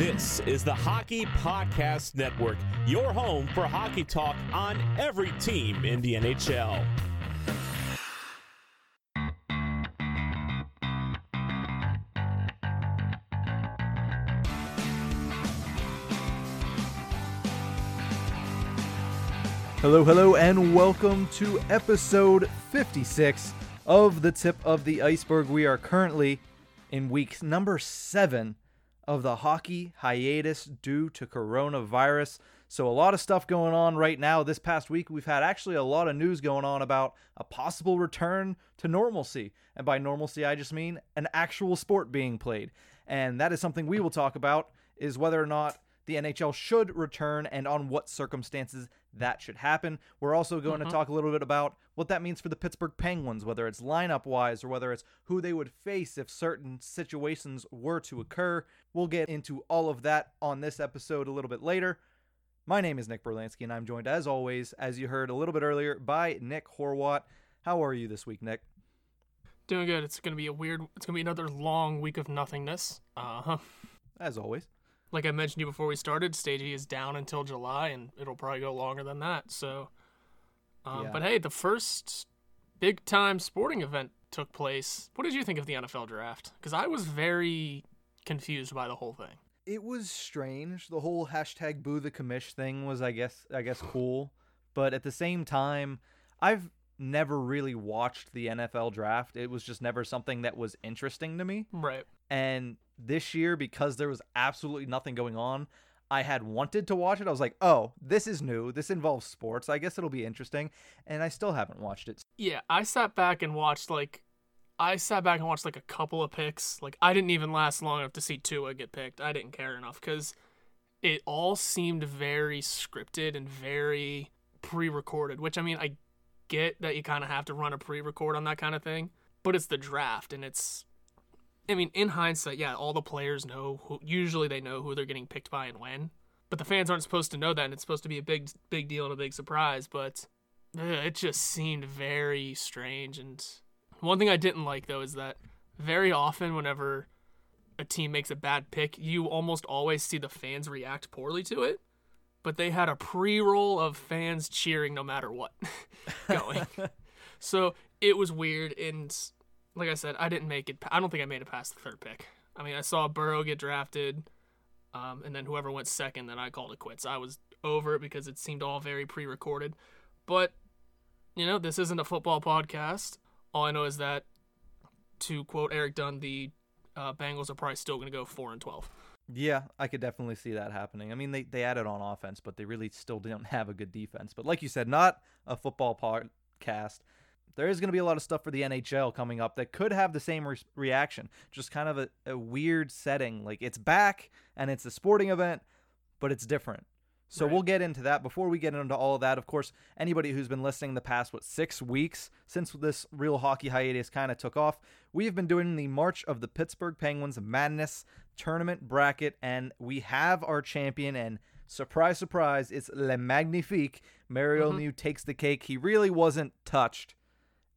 This is the Hockey Podcast Network, your home for hockey talk on every team in the NHL. Hello, hello, and welcome to episode 56 of the Tip of the Iceberg. We are currently in week number seven of the hockey hiatus due to coronavirus. So, a lot of stuff going on right now. This past week, we've had actually a lot of news going on about a possible return to normalcy. And by normalcy, I just mean an actual sport being played. And that is something we will talk about is whether or not the NHL should return and on what circumstances that should happen. We're also going to talk a little bit about what that means for the Pittsburgh Penguins, whether it's lineup wise or whether it's who they would face if certain situations were to occur. We'll get into all of that on this episode a little bit later. My name is Nick Berlansky, and I'm joined, as always, as you heard a little bit earlier, by Nick Horwat. How are you this week, Nick? Doing good. It's gonna be a weird. It's gonna be another long week of nothingness. Uh huh. As always. Like I mentioned to you before we started, Stagey is down until July, and it'll probably go longer than that. So, um, Yeah. but hey, the first big time sporting event took place. What did you think of the NFL draft? Because I was very confused by the whole thing. it was strange. The whole hashtag boo the commish thing was I guess I guess cool. But at the same time, I've never really watched the NFL draft. It was just never something that was interesting to me. Right. And this year, because there was absolutely nothing going on, I had wanted to watch it. I was like, oh, this is new. This involves sports. I guess it'll be interesting. And I still haven't watched it. Yeah, I sat back and watched like I sat back and watched like a couple of picks. Like I didn't even last long enough to see Tua get picked. I didn't care enough cuz it all seemed very scripted and very pre-recorded, which I mean, I get that you kind of have to run a pre-record on that kind of thing, but it's the draft and it's I mean, in hindsight, yeah, all the players know who usually they know who they're getting picked by and when. But the fans aren't supposed to know that and it's supposed to be a big big deal and a big surprise, but Ugh, it just seemed very strange. And one thing I didn't like though is that very often, whenever a team makes a bad pick, you almost always see the fans react poorly to it. But they had a pre-roll of fans cheering no matter what going. so it was weird. And like I said, I didn't make it. I don't think I made it past the third pick. I mean, I saw Burrow get drafted, um, and then whoever went second, then I called it quits. I was over it because it seemed all very pre-recorded. But you know, this isn't a football podcast. All I know is that, to quote Eric Dunn, the uh, Bengals are probably still going to go four and twelve. Yeah, I could definitely see that happening. I mean, they, they added on offense, but they really still didn't have a good defense. But like you said, not a football podcast. There is going to be a lot of stuff for the NHL coming up that could have the same re- reaction. Just kind of a, a weird setting. Like it's back and it's a sporting event, but it's different. So Right. we'll get into that. Before we get into all of that, of course, anybody who's been listening the past, what, six weeks since this real hockey hiatus kind of took off, we have been doing the March of the Pittsburgh Penguins Madness tournament bracket, and we have our champion. And surprise, surprise, it's Le Magnifique. Mario. Mm-hmm. Lemieux takes the cake. He really wasn't touched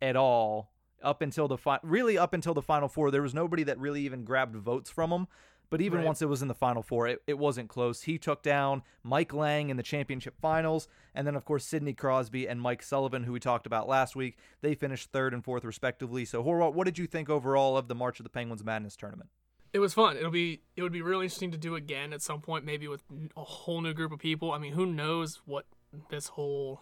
at all up until the fi- really up until the final four. There was nobody that really even grabbed votes from him. But even Right. once it was in the final four, it, it wasn't close. He took down Mike Lange in the championship finals, and then of course Sidney Crosby and Mike Sullivan, who we talked about last week. They finished third and fourth respectively. So Horvath, what did you think overall of the March of the Penguins Madness tournament? It was fun. It'll be it would be really interesting to do again at some point, maybe with a whole new group of people. I mean, who knows what this whole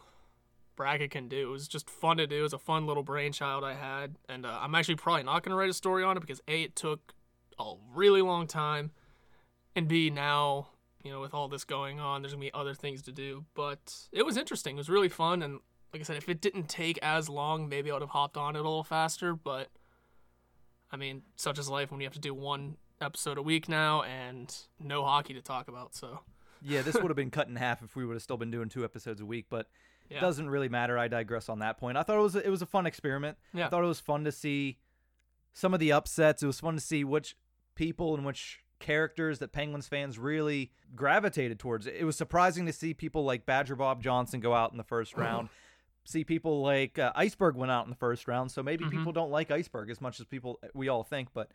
bracket can do? It was just fun to do. It was a fun little brainchild I had, and uh, I'm actually probably not going to write a story on it because a it took a really long time, and b now you know with all this going on, there's gonna be other things to do. But it was interesting. It was really fun, and like I said, if it didn't take as long, maybe I would have hopped on it a little faster. But I mean, such is life when you have to do one episode a week now and no hockey to talk about. So Yeah, this would have been cut in half if we would have still been doing two episodes a week, but yeah, it doesn't really matter. I digress on that point. I thought it was a, it was a fun experiment. Yeah. I thought it was fun to see some of the upsets. It was fun to see which people and which characters that Penguins fans really gravitated towards. It was surprising to see people like Badger Bob Johnson go out in the first round. see people like uh, Iceberg went out in the first round, so maybe Mhm. people don't like Iceberg as much as people we all think, but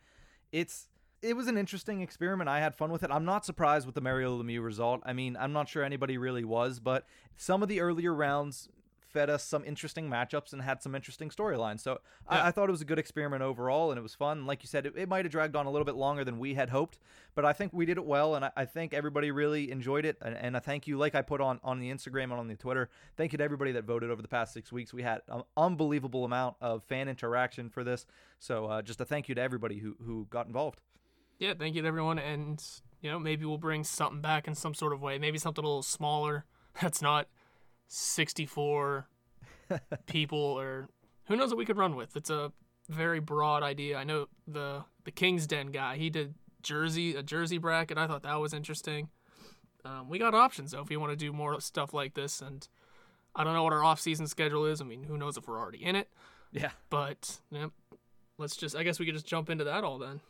it's it was an interesting experiment. I had fun with it. I'm not surprised with the Mario Lemieux result. I mean, I'm not sure anybody really was, but some of the earlier rounds fed us some interesting matchups and had some interesting storylines. So Yeah. I, I thought it was a good experiment overall, and it was fun. Like you said, it, it might have dragged on a little bit longer than we had hoped, but I think we did it well, and I, I think everybody really enjoyed it. And, and I thank you, like I put on on the Instagram and on the Twitter. Thank you to everybody that voted over the past six weeks. We had an unbelievable amount of fan interaction for this. So uh, just a thank you to everybody who who got involved. Yeah, thank you to everyone, and you know maybe we'll bring something back in some sort of way. Maybe something a little smaller. That's not 64 people, or who knows what we could run with. It's a very broad idea. I know the the King's Den guy. He did Jersey a Jersey bracket. I thought that was interesting. Um, we got options though if you want to do more stuff like this, and I don't know what our off season schedule is. I mean, who knows if we're already in it? Yeah. But yeah, let's just. I guess we could just jump into that all then.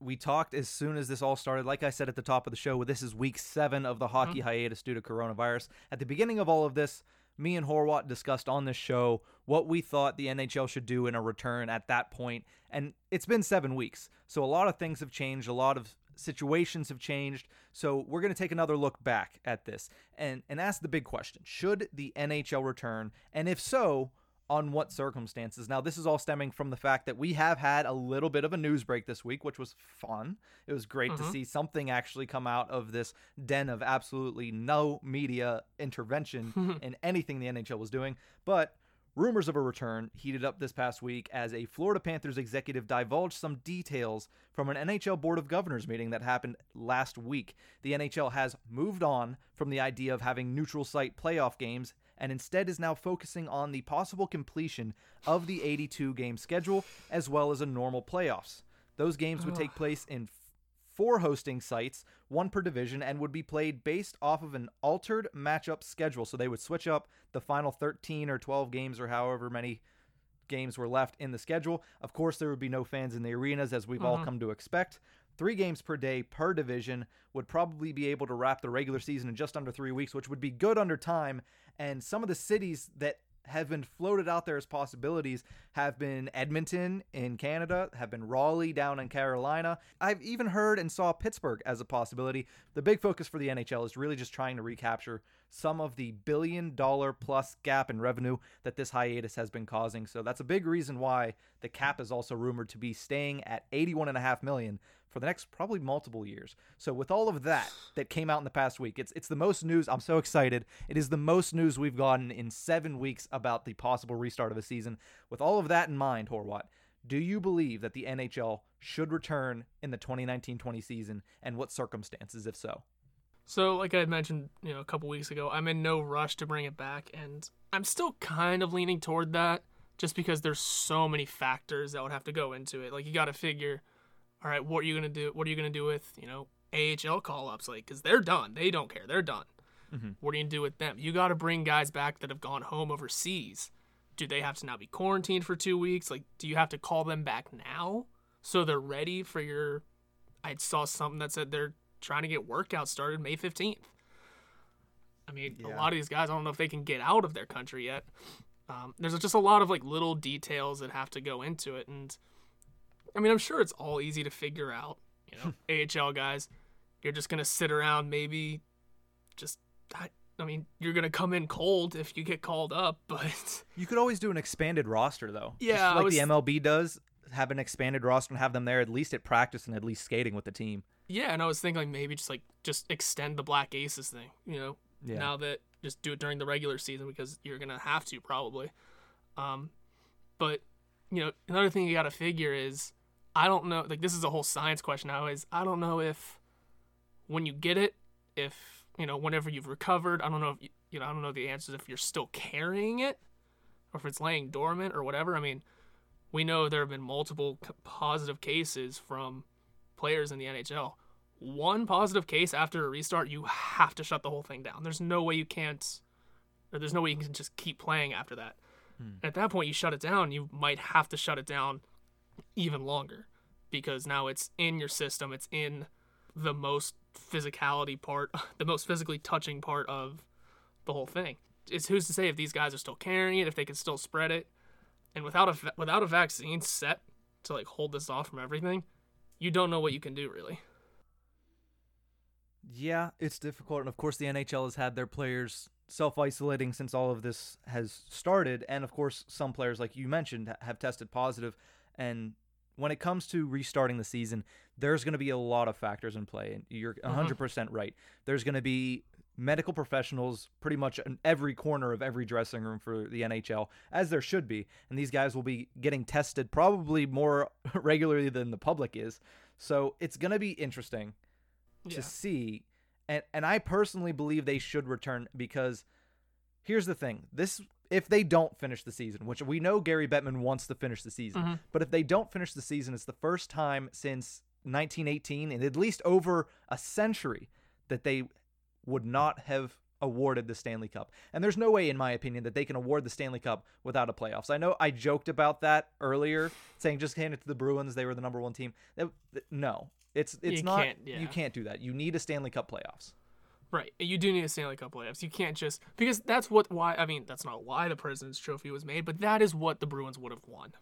We talked as soon as this all started. Like I said at the top of the show, this is week seven of the hockey mm-hmm. hiatus due to coronavirus. At the beginning of all of this, me and Horwat discussed on this show what we thought the NHL should do in a return at that point, and it's been seven weeks. So a lot of things have changed, a lot of situations have changed. So we're going to take another look back at this and and ask the big question: Should the NHL return, and if so, on what circumstances. Now, this is all stemming from the fact that we have had a little bit of a news break this week, which was fun. It was great to mm-hmm. see something actually come out of this den of absolutely no media intervention in anything the NHL was doing. But rumors of a return heated up this past week as a Florida Panthers executive divulged some details from an NHL Board of Governors meeting that happened last week. The NHL has moved on from the idea of having neutral site playoff games and instead is now focusing on the possible completion of the 82 game schedule as well as a normal playoffs. Those games would take place in f- four hosting sites, one per division, and would be played based off of an altered matchup schedule. So they would switch up the final 13 or 12 games or however many games were left in the schedule. Of course, there would be no fans in the arenas as we've all mm-hmm. come to expect. Three games per day per division would probably be able to wrap the regular season in just under three weeks, which would be good under time. And some of the cities that have been floated out there as possibilities have been Edmonton in Canada, have been Raleigh down in Carolina. I've even heard and saw Pittsburgh as a possibility. The big focus for the NHL is really just trying to recapture some of the billion dollar plus gap in revenue that this hiatus has been causing. So that's a big reason why the cap is also rumored to be staying at 81.5 million for the next probably multiple years. So with all of that that came out in the past week, it's it's the most news. I'm so excited. It is the most news we've gotten in 7 weeks about the possible restart of a season. With all of that in mind, Horwat, do you believe that the NHL should return in the 2019-20 season and what circumstances if so? So, like I mentioned, you know, a couple weeks ago, I'm in no rush to bring it back, and I'm still kind of leaning toward that, just because there's so many factors that would have to go into it. Like, you got to figure, all right, what are you gonna do? What are you gonna do with, you know, AHL call ups? Like, because they're done. They don't care. They're done. Mm-hmm. What are you gonna do with them? You got to bring guys back that have gone home overseas. Do they have to now be quarantined for two weeks? Like, do you have to call them back now so they're ready for your? I saw something that said they're trying to get workouts started May 15th. I mean, a lot of these guys, I don't know if they can get out of their country yet. Um, there's just a lot of like little details that have to go into it, and I mean, I'm sure it's all easy to figure out. You know, AHL guys, you're just gonna sit around, maybe just. I, I mean, you're gonna come in cold if you get called up, but You could always do an expanded roster though. Yeah, like was- the MLB does, have an expanded roster and have them there at least at practice and at least skating with the team. Yeah, and I was thinking like maybe just like just extend the Black Aces thing. You know, Yeah. now that just do it during the regular season because you're gonna have to probably. Um, but you know, another thing you got to figure is I don't know. Like this is a whole science question now. Is I don't know if when you get it, if you know, whenever you've recovered, I don't know if you, you know, I don't know the answers if you're still carrying it or if it's laying dormant or whatever. I mean, we know there have been multiple positive cases from players in the NHL. One positive case after a restart, you have to shut the whole thing down. There's no way you can't, or there's no way you can just keep playing after that. Hmm. At that point, you shut it down. You might have to shut it down even longer because now it's in your system. It's in the most physicality part, the most physically touching part of the whole thing. It's who's to say if these guys are still carrying it, if they can still spread it, and without a without a vaccine set to like hold this off from everything, you don't know what you can do really. Yeah, it's difficult. And of course, the NHL has had their players self isolating since all of this has started. And of course, some players, like you mentioned, have tested positive. And when it comes to restarting the season, there's going to be a lot of factors in play. And you're mm-hmm. 100% right. There's going to be medical professionals pretty much in every corner of every dressing room for the NHL, as there should be. And these guys will be getting tested probably more regularly than the public is. So it's going to be interesting to see. And and I personally believe they should return because here's the thing. This if they don't finish the season, which we know Gary Bettman wants to finish the season, Mhm. but if they don't finish the season, it's the first time since 1918 and at least over a century that they would not have awarded the Stanley Cup. And there's no way in my opinion that they can award the Stanley Cup without a playoffs. I know I joked about that earlier saying just hand it to the Bruins, they were the number 1 team. No. It's it's You not can't, yeah. you can't do that. You need a Stanley Cup playoffs. Right. You do need a Stanley Cup playoffs. You can't just because that's what why I mean that's not why the President's Trophy was made, but that is what the Bruins would have won.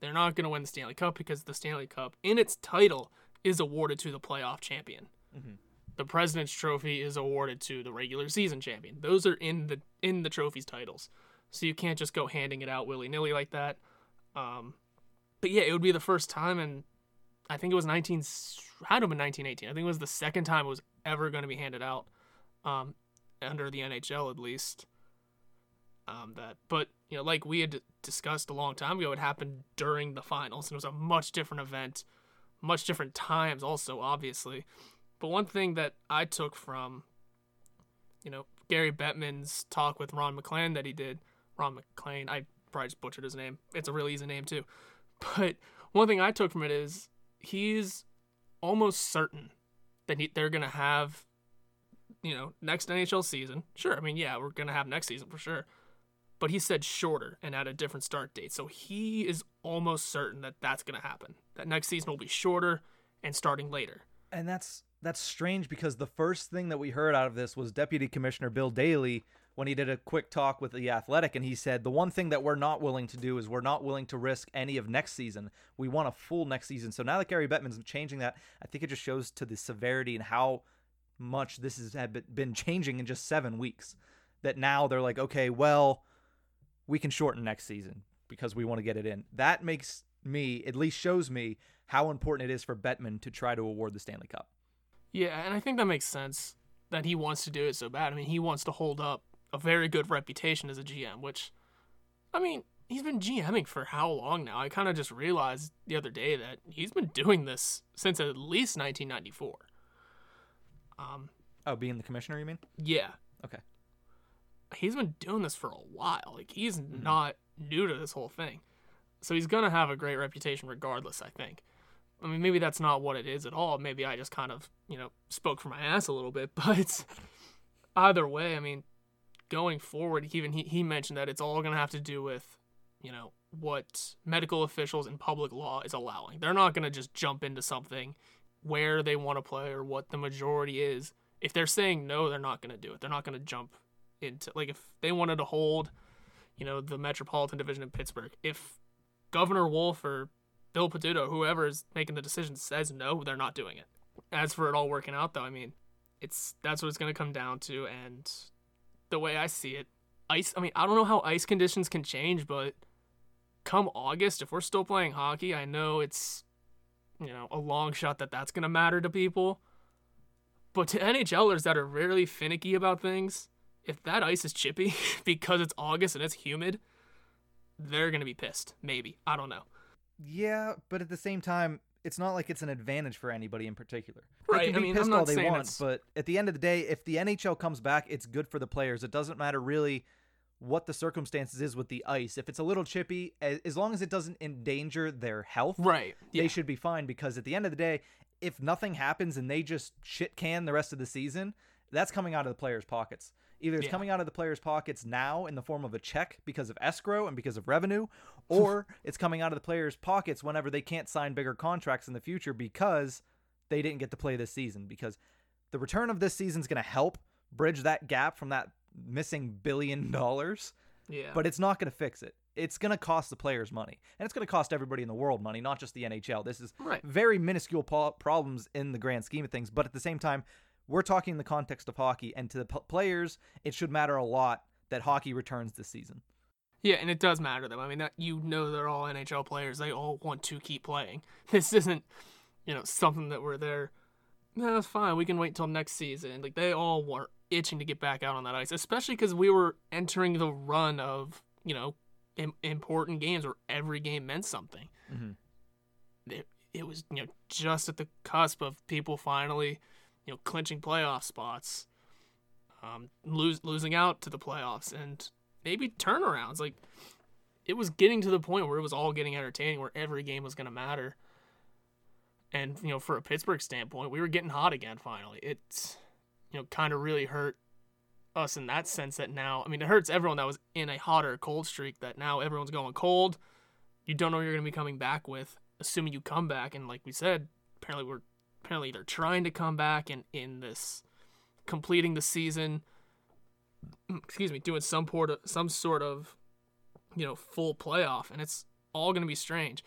They're not going to win the Stanley Cup because the Stanley Cup in its title is awarded to the playoff champion. Mm-hmm. The President's Trophy is awarded to the regular season champion. Those are in the in the trophy's titles, so you can't just go handing it out willy nilly like that. Um, but yeah, it would be the first time, and I think it was 19 had to have been 1918. I think it was the second time it was ever going to be handed out um, under the NHL at least. Um, that, but you know, like we had discussed a long time ago, it happened during the finals, and it was a much different event, much different times, also obviously. But one thing that I took from, you know, Gary Bettman's talk with Ron MacLean that he did, Ron MacLean, I probably just butchered his name. It's a really easy name too. But one thing I took from it is he's almost certain that he, they're gonna have you know, next NHL season. Sure, I mean, yeah, we're going to have next season for sure. But he said shorter and at a different start date. So he is almost certain that that's going to happen. That next season will be shorter and starting later. And that's that's strange because the first thing that we heard out of this was Deputy Commissioner Bill Daly when he did a quick talk with the Athletic and he said the one thing that we're not willing to do is we're not willing to risk any of next season. We want a full next season. So now that Gary Bettman's changing that, I think it just shows to the severity and how much this has been- changing in just 7 weeks. That now they're like, "Okay, well, we can shorten next season because we want to get it in." That makes me at least shows me how important it is for Bettman to try to award the Stanley Cup. Yeah, and I think that makes sense that he wants to do it so bad. I mean, he wants to hold up a very good reputation as a GM, which, I mean, he's been GMing for how long now? I kind of just realized the other day that he's been doing this since at least 1994. Um, Oh, being the commissioner, you mean? yeah, Okay. he's been doing this for a while. Like he's not new to this whole thing. So he's gonna have a great reputation regardless, I think. I mean maybe that's not what it is at all. Maybe I just kind of, you know, spoke for my ass a little bit, but either way, I mean, going forward, even he, he mentioned that it's all gonna have to do with, you know, what medical officials and public law is allowing. They're not gonna just jump into something where they want to play or what the majority is. If they're saying no, they're not gonna do it. They're not gonna jump into like if they wanted to hold, you know, the Metropolitan Division in Pittsburgh, if Governor Wolf or Bill Peduto, whoever is making the decision, says no, they're not doing it. As for it all working out, though, I mean, it's that's what it's going to come down to, and the way I see it, ice. I mean, I don't know how ice conditions can change, but come August, if we're still playing hockey, I know it's you know a long shot that that's going to matter to people. But to NHLers that are really finicky about things, if that ice is chippy because it's August and it's humid, they're gonna be pissed. Maybe I don't know. Yeah, but at the same time, it's not like it's an advantage for anybody in particular. Right, They can I be mean, I'm pissed not all they want, it's- but at the end of the day, if the NHL comes back, it's good for the players. It doesn't matter really what the circumstances is with the ice. If it's a little chippy, as long as it doesn't endanger their health, Right. they should be fine because at the end of the day, if nothing happens and they just shit can the rest of the season, that's coming out of the players' pockets. Either it's Yeah. coming out of the players' pockets now in the form of a check because of escrow and because of revenue, or it's coming out of the players' pockets whenever they can't sign bigger contracts in the future because they didn't get to play this season. Because the return of this season is going to help bridge that gap from that missing billion dollars Yeah. but it's not going to fix it. it's going to cost the players money. And it's going to cost everybody in the world money, not just the NHL. This is Right. very minuscule po- problems in the grand scheme of things. But at the same time, we're talking in the context of hockey. And to the p- players, it should matter a lot that hockey returns this season. Yeah, and it does matter to them. I mean, that you know they're all NHL players. They all want to keep playing. This isn't, you know, something that we're there. No, it's fine. We can wait till next season. Like they all were itching to get back out on that ice, especially because we were entering the run of you know Im- important games where every game meant something. Mhm. It, it was you know just at the cusp of people finally, you know, clinching playoff spots, um, lose losing out to the playoffs, and maybe turnarounds. Like it was getting to the point where it was all getting entertaining, where every game was going to matter. And you know, for a Pittsburgh standpoint, we were getting hot again finally. It's you know kind of really hurt us in that sense that now, I mean, it hurts everyone that was in a hot or cold streak. That now everyone's going cold. You don't know you're going to be coming back with, assuming you come back. And like we said, apparently we're apparently they're trying to come back and in this completing the season excuse me, doing some port of, some sort of, you know, full playoff, and it's all going to be strange.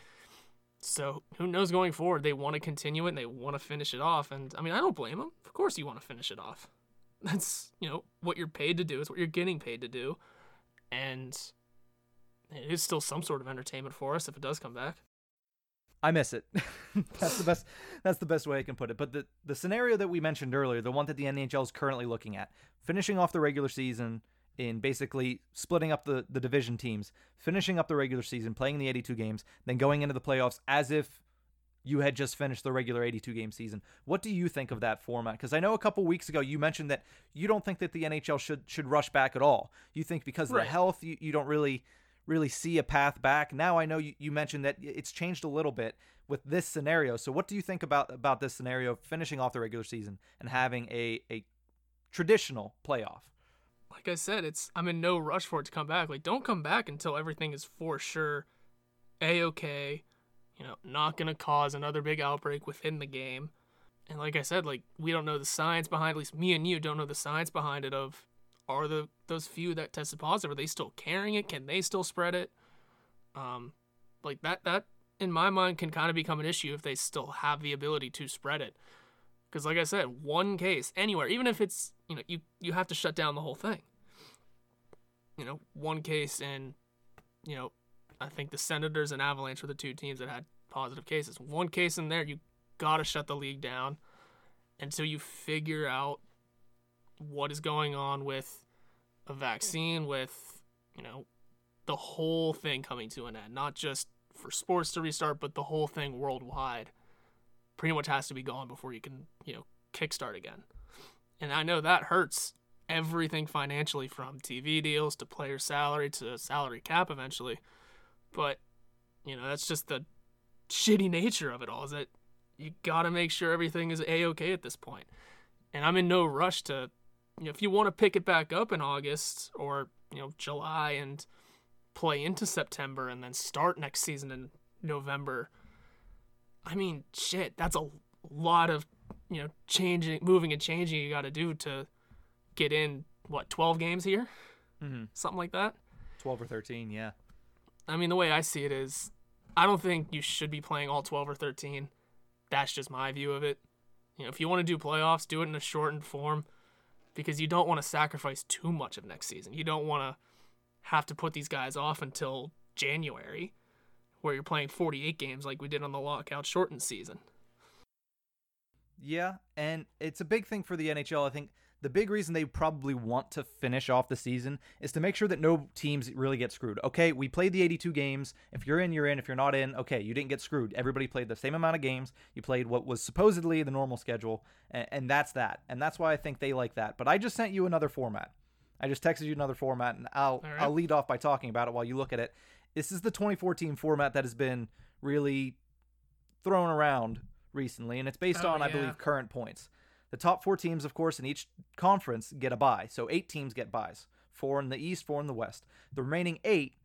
So who knows going forward? They want to continue it, and they want to finish it off, and I mean, I don't blame them. Of course, you want to finish it off. That's you know what you're paid to do. It's what you're getting paid to do, and it is still some sort of entertainment for us if it does come back. I miss it. that's the best. That's the best way I can put it. But the the scenario that we mentioned earlier, the one that the NHL is currently looking at, finishing off the regular season in basically splitting up the the division teams, finishing up the regular season, playing the 82 games, then going into the playoffs as if you had just finished the regular 82 game season. What do you think of that format? Because I know a couple weeks ago you mentioned that you don't think that the NHL should should rush back at all. You think because of Right. the health, you, you don't really really see a path back. Now I know you, you mentioned that it's changed a little bit with this scenario. So what do you think about about this scenario finishing off the regular season and having a a traditional playoff? like I said, it's I'm in no rush for it to come back. Like, don't come back until everything is for sure a okay. You know, not gonna cause another big outbreak within the game. And like I said, like we don't know the science behind. At least me and you don't know the science behind it. Of are the those few that tested positive are they still carrying it? Can they still spread it? Um, like that that in my mind can kind of become an issue if they still have the ability to spread it. Because like I said, one case anywhere, even if it's you know you you have to shut down the whole thing. You know, one case in, you know, I think the Senators and Avalanche were the two teams that had positive cases. One case in there, you gotta shut the league down until you figure out what is going on with a vaccine, with you know, the whole thing coming to an end, not just for sports to restart, but the whole thing worldwide pretty much has to be gone before you can, you know, kickstart again. And I know that hurts everything financially from TV deals to player salary to salary cap eventually. But, you know, that's just the shitty nature of it all is that you got to make sure everything is a okay at this point. And I'm in no rush to, you know, if you want to pick it back up in August or, you know, July and play into September and then start next season in November, I mean, shit, that's a lot of, you know, changing, moving and changing you got to do to get in, what, 12 games here? Mm-hmm. Something like that. 12 or 13, yeah. I mean, the way I see it is, I don't think you should be playing all 12 or 13. That's just my view of it. You know, if you want to do playoffs, do it in a shortened form because you don't want to sacrifice too much of next season. You don't want to have to put these guys off until January where you're playing 48 games like we did on the lockout shortened season. Yeah, and it's a big thing for the NHL. I think the big reason they probably want to finish off the season is to make sure that no teams really get screwed. Okay, we played the 82 games. If you're in, you're in. If you're not in, okay, you didn't get screwed. Everybody played the same amount of games. You played what was supposedly the normal schedule, and, and that's that. And that's why I think they like that. But I just sent you another format. I just texted you another format, and I'll right. I'll lead off by talking about it while you look at it. This is the 2014 format that has been really thrown around recently, and it's based Oh, on, I believe, current points. The top four teams, of course, in each conference get a bye. So eight teams get buys four in the East, four in the West. The remaining eight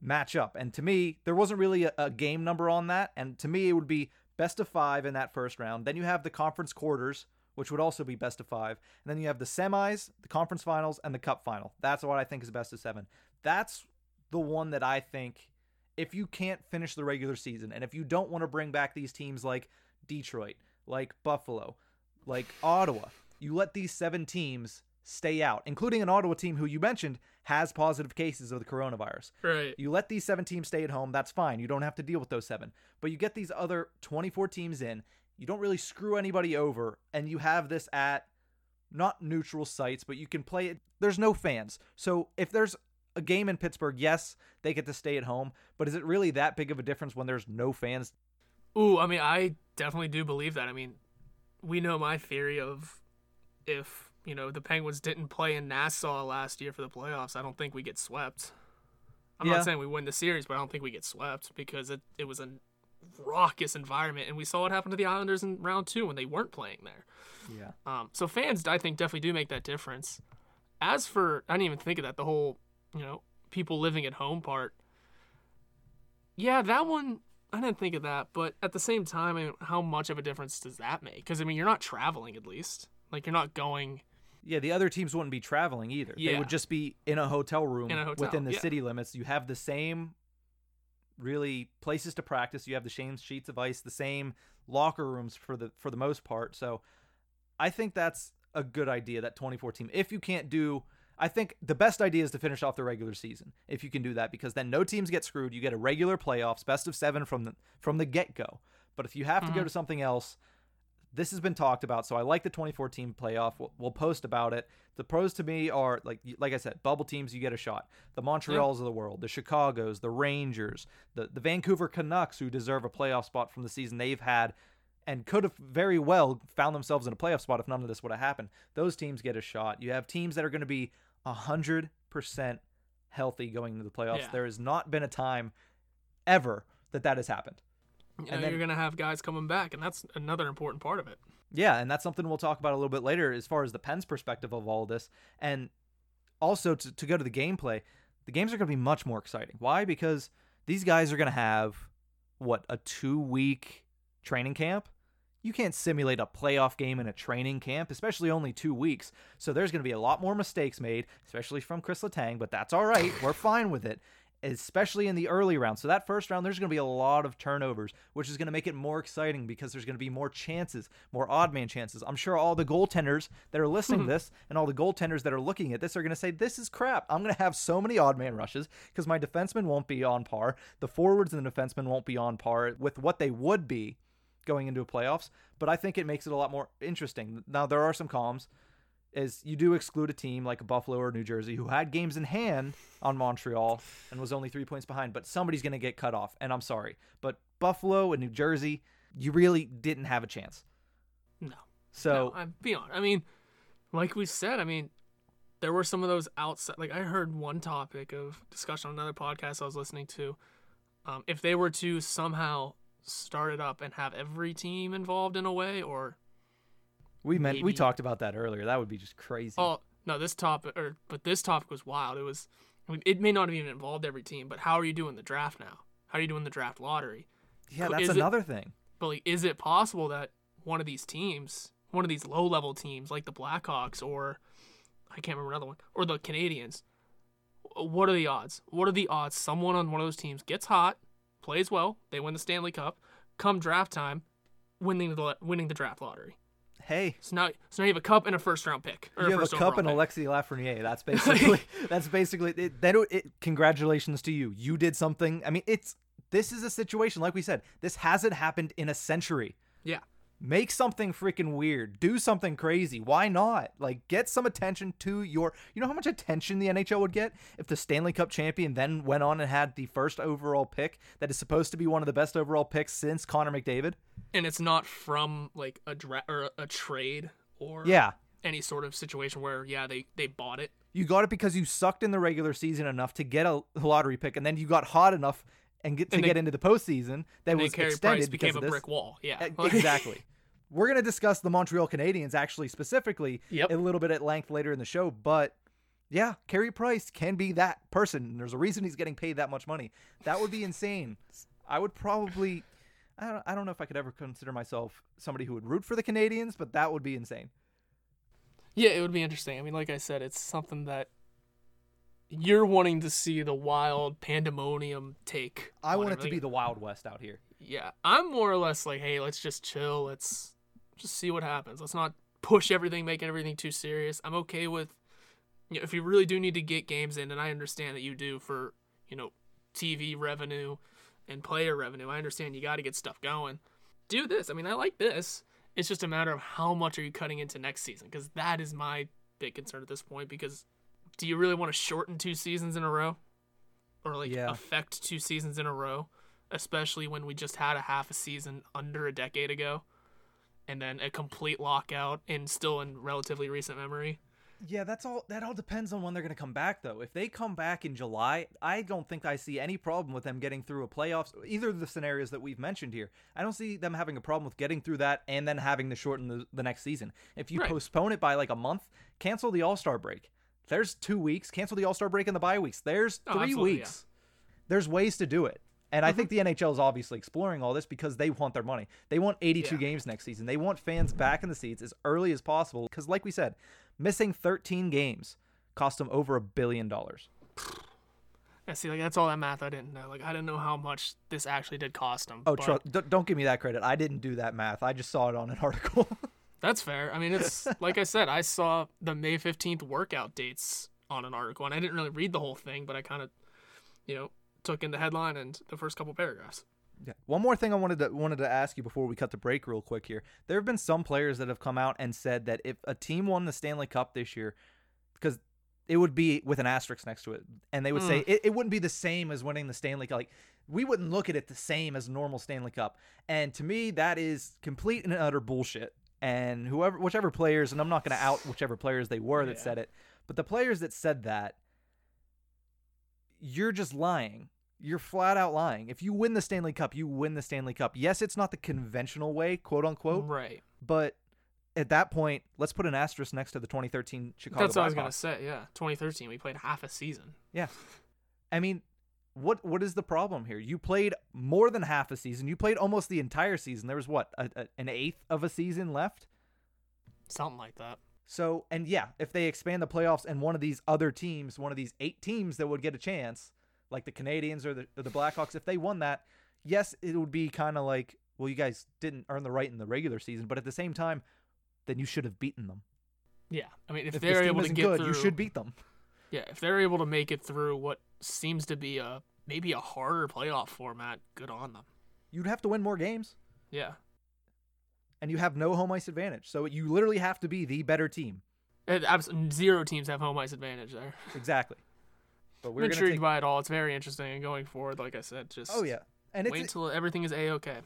match up. And to me, there wasn't really a, a game number on that. And to me, it would be best of five in that first round. Then you have the conference quarters, which would also be best of five. And then you have the semis, the conference finals, and the cup final. That's what I think is best of seven. That's the one that I think if you can't finish the regular season and if you don't want to bring back these teams like Detroit, like Buffalo, like Ottawa, you let these seven teams stay out, including an Ottawa team who you mentioned has positive cases of the coronavirus. Right. You let these seven teams stay at home, that's fine. You don't have to deal with those seven. But you get these other 24 teams in, you don't really screw anybody over, and you have this at not neutral sites, but you can play it. There's no fans. So if there's a game in Pittsburgh, yes, they get to stay at home, but is it really that big of a difference when there's no fans? Ooh, I mean, I definitely do believe that. I mean, we know my theory of if you know the Penguins didn't play in Nassau last year for the playoffs, I don't think we get swept. I'm Yeah. not saying we win the series, but I don't think we get swept because it, it was a raucous environment, and we saw what happened to the Islanders in round two when they weren't playing there. Yeah. Um, so fans, I think, definitely do make that difference. As for, I didn't even think of that. The whole, you know, people living at home part. Yeah, that one, I didn't think of that. But at the same time, I mean, how much of a difference does that make? Because I mean, you're not traveling at least. Like you're not going. Yeah, the other teams wouldn't be traveling either. Yeah. They would just be in a hotel room a hotel, within the yeah. city limits. You have the same really places to practice. You have the same sheets of ice, the same locker rooms for the for the most part. So I think that's a good idea that 24 team. If you can't do I think the best idea is to finish off the regular season if you can do that because then no teams get screwed. You get a regular playoffs, best of 7 from the from the get-go. But if you have to go mm-hmm. to something else, this has been talked about, so I like the 2014 playoff. We'll, we'll post about it. The pros to me are like like I said, bubble teams you get a shot. The Montreals of the world, the Chicago's, the Rangers, the the Vancouver Canucks who deserve a playoff spot from the season they've had and could have very well found themselves in a playoff spot if none of this would have happened. Those teams get a shot. You have teams that are going to be 100% healthy going into the playoffs. Yeah. There has not been a time ever that that has happened. You know, And then- you're gonna have guys coming back, and that's another important part of it. Yeah, and that's something we'll talk about a little bit later as far as the Pens' perspective of all this. And also to, to go to the gameplay, the games are going to be much more exciting. Why? Because these guys are going to have, what, a two week training camp? You can't simulate a playoff game in a training camp, especially only two weeks. So there's going to be a lot more mistakes made, especially from Chris Letang, but that's all right. We're fine with it especially in the early round. So that first round, there's going to be a lot of turnovers, which is going to make it more exciting because there's going to be more chances, more odd man chances. I'm sure all the goaltenders that are listening to this and all the goaltenders that are looking at this are going to say, "This is crap. I'm going to have so many odd man rushes because my defensemen won't be on par. The forwards and the defensemen won't be on par with what they would be." Going into a playoffs, but I think it makes it a lot more interesting. Now there are some columns is you do exclude a team like Buffalo or New Jersey who had games in hand on Montreal and was only three points behind, but somebody's going to get cut off. And I'm sorry. But Buffalo and New Jersey, you really didn't have a chance. No. So, No, I'm beyond. I mean, like we said, I mean, there were some of those outside. Like I heard one topic of discussion on another podcast I was listening to. Um, if they were to somehow start it up and have every team involved in a way, or we meant we talked about that earlier. That would be just crazy. oh no, this topic, or but this topic was wild. It was, I mean, it may not have even involved every team, but how are you doing the draft now? How are you doing the draft lottery? yeah, is that's it- another thing. But like, is it possible that one of these teams, one of these low level teams like the Blackhawks or I can't remember another one, or the Canadiens, what are the odds? What are the odds someone on one of those teams gets hot, plays well, they win the Stanley Cup, come draft time, winning the winning the draft lottery. Hey, So now, so now you have a cup and a first round pick. Or you have a first cup and pick. Alexis Lafrenière. That's basically that's basically it, then it, it, congratulations to you. You did something. I mean, it's this is a situation like we said. This hasn't happened in a century. Make something freaking weird. Do something crazy. Why not? Like get some attention to your You know how much attention the NHL would get if the Stanley Cup champion then went on and had the first overall pick that is supposed to be one of the best overall picks since Connor McDavid? and it's not from like a dra- or a trade or Yeah. any sort of situation where yeah they they bought it. You got it because you sucked in the regular season enough to get a lottery pick, and then you got hot enough and get to And they- get into the postseason that was Carey extended Price because became of a this. brick wall. Yeah, exactly. We're gonna discuss the Montreal Canadiens actually specifically Yep. a little bit at length later in the show, but yeah, Carey Price can be that person. There's a reason he's getting paid that much money. That would be insane. I would probably. I don't, I don't know if I could ever consider myself somebody who would root for the Canadiens, but that would be insane. Yeah, it would be interesting. I mean, like I said, it's something that you're wanting to see the wild pandemonium take. I want it to be the Wild West out here. Yeah, I'm more or less like, hey, let's just chill. Let's just see what happens. Let's not push everything, making everything too serious. I'm okay with, you know, if you really do need to get games in, and I understand that you do for, you know, TV revenue and player revenue. I understand you got to get stuff going. Do this. I mean, I like this. It's just a matter of how much are you cutting into next season because that is my big concern at this point. Because do you really want to shorten two seasons in a row, or like Yeah. affect two seasons in a row? especially when we just had a half a season under a decade ago and then a complete lockout and still in relatively recent memory. Yeah, that's all. That all depends on when they're going to come back, though. If they come back in July, I don't think I see any problem with them getting through a playoffs. Either of the scenarios that we've mentioned here, I don't see them having a problem with getting through that and then having to shorten the, the next season. If you Right. postpone it by like a month, cancel the All Star break. There's two weeks. Cancel the All Star break and the bye weeks. There's Oh, three yeah. weeks. There's ways to do it. And I think mm-hmm. the NHL is obviously exploring all this because they want their money. They want 82 Yeah. games next season. They want fans back in the seats as early as possible because, like we said, missing 13 games cost them over a billion dollars. Yeah, see, like that's all that math I didn't know. Like I didn't know how much this actually did cost them. Oh, but d- don't give me that credit. I didn't do that math. I just saw it on an article. That's fair. I mean, it's like I said, I saw the May fifteenth workout dates on an article, and I didn't really read the whole thing, but I kind of, you know, took in the headline and the first couple paragraphs. Yeah. One more thing I wanted to wanted to ask you before we cut the break real quick here. There have been some players that have come out and said that if a team won the Stanley Cup this year, because it would be with an asterisk next to it, and they would say mm. it, it wouldn't be the same as winning the Stanley Cup. Like we wouldn't look at it the same as a normal Stanley Cup. And to me, that is complete and utter bullshit. And whoever, whichever players, and I'm not going to out whichever players they were that Yeah. said it, but the players that said that, you're just lying. You're flat out lying. If you win the Stanley Cup, you win the Stanley Cup. Yes, it's not the conventional way, quote unquote, Right. but at that point, let's put an asterisk next to the 2013 Chicago That's what I was gonna say. Yeah, 2013, we played half a season. Yeah. I mean, what what is the problem here? You played more than half a season. You played almost the entire season. There was what a, a, an eighth of a season left. Something like that. So, and yeah, if they expand the playoffs and one of these other teams, one of these eight teams that would get a chance, like the Canadiens or the or the Blackhawks, if they won that, yes, it would be kind of like, well, you guys didn't earn the right in the regular season, but at the same time, then you should have beaten them. Yeah, I mean, if, If they're able to get good, through, you should beat them. Yeah, if they're able to make it through what seems to be a maybe a harder playoff format, good on them. You'd have to win more games. Yeah, and you have no home ice advantage. So you literally have to be the better team. And zero teams have home ice advantage there. Exactly. But we're gonna intrigued take. by it all. It's very interesting, and going forward, like I said, just Oh yeah, and wait until everything is a okay.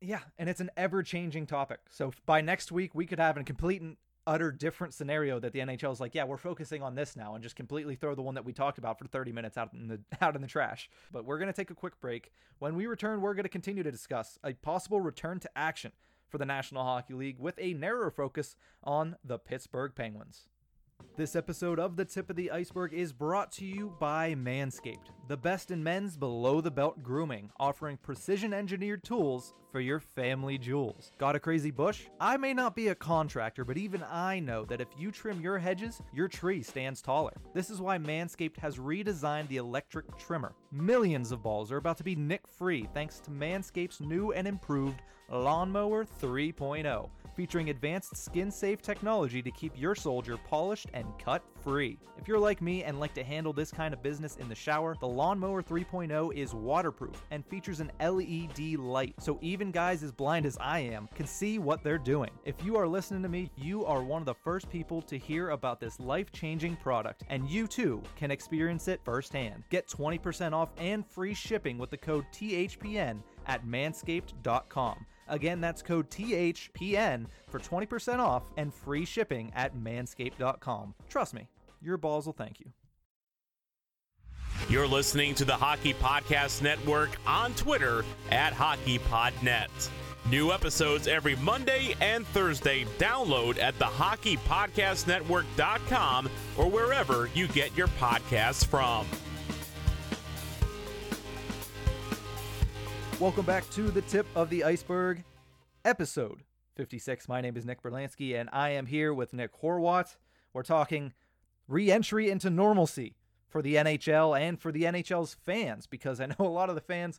yeah, and it's an ever-changing topic. So by next week, we could have a complete and utter different scenario that the NHL is like, yeah, we're focusing on this now, and just completely throw the one that we talked about for 30 minutes out in the out in the trash. But we're gonna take a quick break. When we return, we're gonna continue to discuss a possible return to action for the National Hockey League with a narrower focus on the Pittsburgh Penguins. This episode of The Tip of the Iceberg is brought to you by Manscaped, the best in men's below the belt grooming, offering precision engineered tools for your family jewels. Got a crazy bush? I may not be a contractor, but even I know that if you trim your hedges, your tree stands taller. This is why Manscaped has redesigned the electric trimmer. Millions of balls are about to be nick free thanks to Manscaped's new and improved Lawnmower 3.0 featuring advanced skin safe technology to keep your soldier polished and cut free. If you're like me and like to handle this kind of business in the shower, the Lawnmower 3.0 is waterproof and features an LED light, so even guys as blind as I am can see what they're doing. If you are listening to me, you are one of the first people to hear about this life changing product, and you too can experience it firsthand. Get 20% off and free shipping with the code THPN at manscaped.com. Again, that's code THPN for 20% off and free shipping at manscaped.com. Trust me, your balls will thank you. You're listening to the Hockey Podcast Network on Twitter at HockeyPodNet. New episodes every Monday and Thursday. Download at thehockeypodcastnetwork.com or wherever you get your podcasts from. Welcome back to the tip of the iceberg, episode 56. My name is Nick Berlansky, and I am here with Nick Horwat. We're talking re entry into normalcy for the NHL and for the NHL's fans because I know a lot of the fans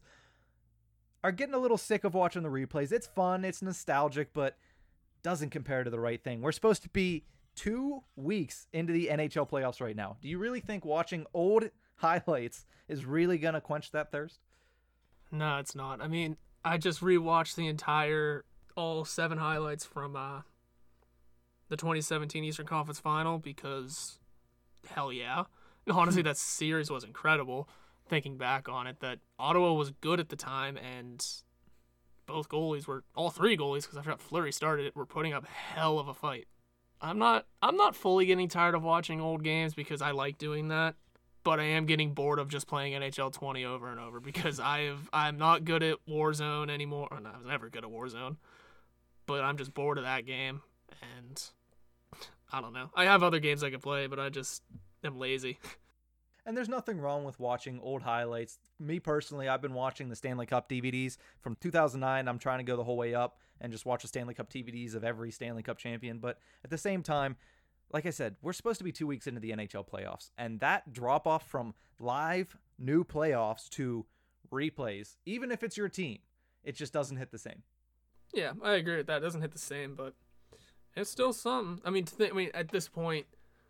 are getting a little sick of watching the replays. It's fun, it's nostalgic, but doesn't compare to the right thing. We're supposed to be two weeks into the NHL playoffs right now. Do you really think watching old highlights is really going to quench that thirst? No, it's not. I mean, I just rewatched the entire all seven highlights from uh, the 2017 Eastern Conference Final because hell yeah. Honestly, that series was incredible. Thinking back on it, that Ottawa was good at the time, and both goalies were all three goalies because I forgot Fleury started it. Were putting up hell of a fight. I'm not I'm not fully getting tired of watching old games because I like doing that, but I am getting bored of just playing NHL 20 over and over because I have I'm not good at Warzone anymore. no, I was never good at Warzone, but I'm just bored of that game and I don't know. I have other games I could play, but I just am lazy. And there's nothing wrong with watching old highlights. Me personally, I've been watching the Stanley Cup DVDs from 2009. I'm trying to go the whole way up and just watch the Stanley Cup DVDs of every Stanley Cup champion. But at the same time, like I said, we're supposed to be two weeks into the NHL playoffs, and that drop off from live new playoffs to replays, even if it's your team, it just doesn't hit the same. Yeah, I agree with that. It doesn't hit the same, but it's still something. I mean, th- I mean, at this point,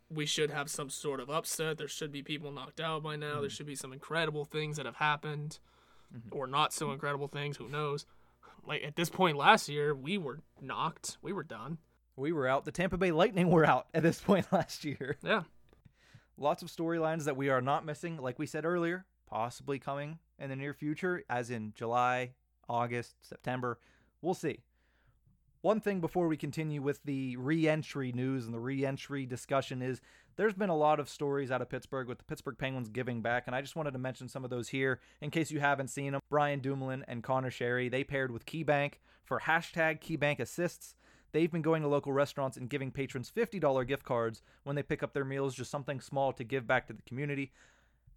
we should have some sort of upset. There should be people knocked out by now. Mm-hmm. There should be some incredible things that have happened, mm-hmm. or not so incredible things. Who knows? Like at this point last year, we were knocked. We were done. We were out. The Tampa Bay Lightning were out at this point last year. Yeah. Lots of storylines that we are not missing, like we said earlier, possibly coming in the near future, as in July, August, September. We'll see. One thing before we continue with the re entry news and the re entry discussion is there's been a lot of stories out of Pittsburgh with the Pittsburgh Penguins giving back, and I just wanted to mention some of those here in case you haven't seen them. Brian Dumoulin and Connor Sheary, they paired with KeyBank for hashtag KeyBank Assists. They've been going to local restaurants and giving patrons $50 gift cards when they pick up their meals, just something small to give back to the community.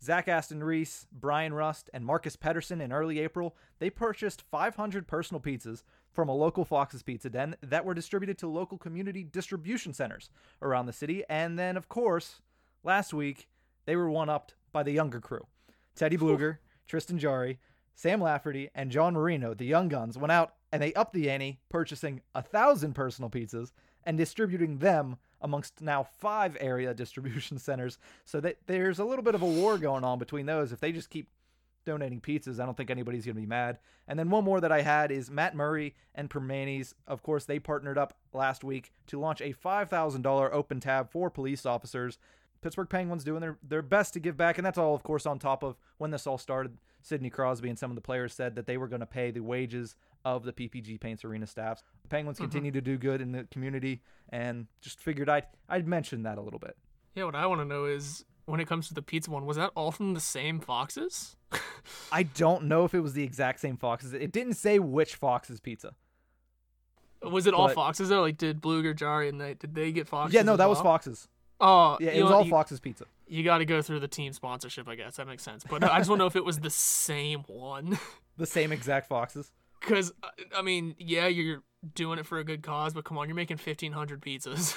Zach Aston Reese, Bryan Rust, and Marcus Pettersson in early April, they purchased 500 personal pizzas from a local Fox's Pizza Den that were distributed to local community distribution centers around the city. And then, of course, last week, they were one upped by the younger crew. Teddy Blueger, Tristan Jarry, Sam Lafferty, and John Marino, the young guns, went out and they upped the ante, purchasing a thousand personal pizzas and distributing them amongst now five area distribution centers. So that there's a little bit of a war going on between those. If they just keep donating pizzas. I don't think anybody's going to be mad. And then one more that I had is Matt Murray and Primanti's. Of course, they partnered up last week to launch a $5,000 open tab for police officers. Pittsburgh Penguins doing their, their best to give back, and that's all, of course, on top of when this all started. Sidney Crosby and some of the players said that they were going to pay the wages of the PPG Paints Arena staffs. The Penguins mm-hmm. continue to do good in the community, and just figured I'd I'd mention that a little bit. Yeah, what I want to know is when it comes to the pizza one, was that all from the same foxes? I don't know if it was the exact same foxes. It didn't say which foxes pizza. Was it all foxes though? Like, did Blueger, Jarry, and they did they get foxes? Yeah, no, that well? was foxes. Oh, yeah, it was all you, foxes pizza. You got to go through the team sponsorship, I guess. That makes sense. But I just want to know if it was the same one. the same exact foxes. Because uh, I mean, yeah, you're doing it for a good cause, but come on, you're making fifteen hundred pizzas.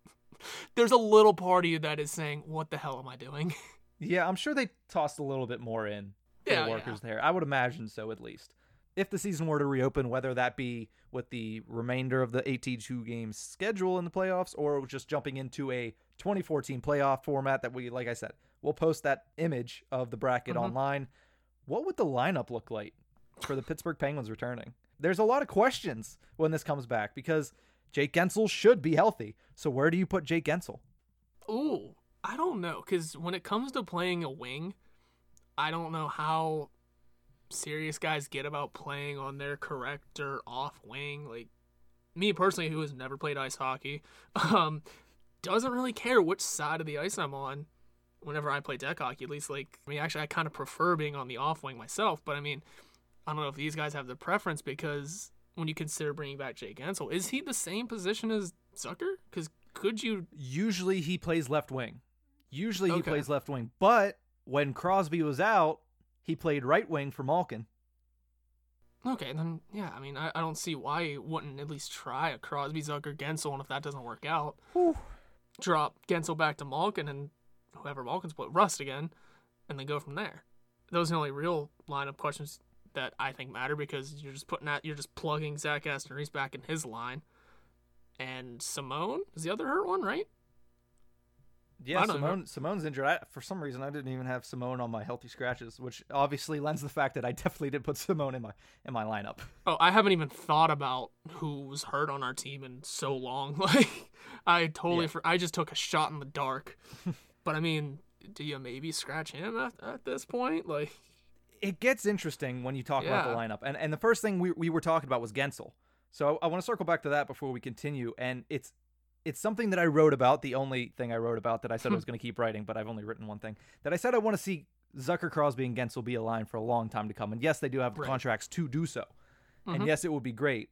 There's a little part of you that is saying, "What the hell am I doing?" Yeah, I'm sure they tossed a little bit more in for yeah, the workers yeah. there. I would imagine so, at least. If the season were to reopen, whether that be with the remainder of the 82 games schedule in the playoffs or just jumping into a 2014 playoff format that we, like I said, we'll post that image of the bracket mm-hmm. online. What would the lineup look like for the Pittsburgh Penguins returning? There's a lot of questions when this comes back because Jake Guentzel should be healthy. So where do you put Jake Guentzel? Ooh, I don't know because when it comes to playing a wing, I don't know how serious guys get about playing on their correct or off wing. Like me personally, who has never played ice hockey, um, doesn't really care which side of the ice I'm on. Whenever I play deck hockey, at least like I mean, actually, I kind of prefer being on the off wing myself. But I mean, I don't know if these guys have the preference because when you consider bringing back Jake Guentzel, is he the same position as Zucker? Because could you? Usually he plays left wing. Usually he okay. plays left wing, but when Crosby was out, he played right wing for Malkin. Okay, then yeah, I mean, I, I don't see why he wouldn't at least try a Crosby, Zucker, Guentzel, and if that doesn't work out, Whew. drop Guentzel back to Malkin, and whoever Malkin's play, Rust again, and then go from there. Those are the only real lineup questions that I think matter because you're just putting that you're just plugging Zach Aston Reese back in his line, and Simone is the other hurt one, right? Yeah, I know. Simone. Simone's injured. I, for some reason, I didn't even have Simone on my healthy scratches, which obviously lends the fact that I definitely did put Simone in my in my lineup. Oh, I haven't even thought about who was hurt on our team in so long. Like, I totally, Yeah. for, I just took a shot in the dark. but I mean, do you maybe scratch him at, at this point? Like, It gets interesting when you talk about the Yeah. lineup, and and the first thing we we were talking about was Guentzel. So I, want to circle back to that before we continue, and it's it's something that I wrote about. The only thing I wrote about that I said I was going to keep writing, but I've only written one thing that I said I want to see Zucker, Crosby, and Guentzel be aligned for a long time to come. And yes, they do have the Right. contracts to do so, and Mhm. yes, it would be great.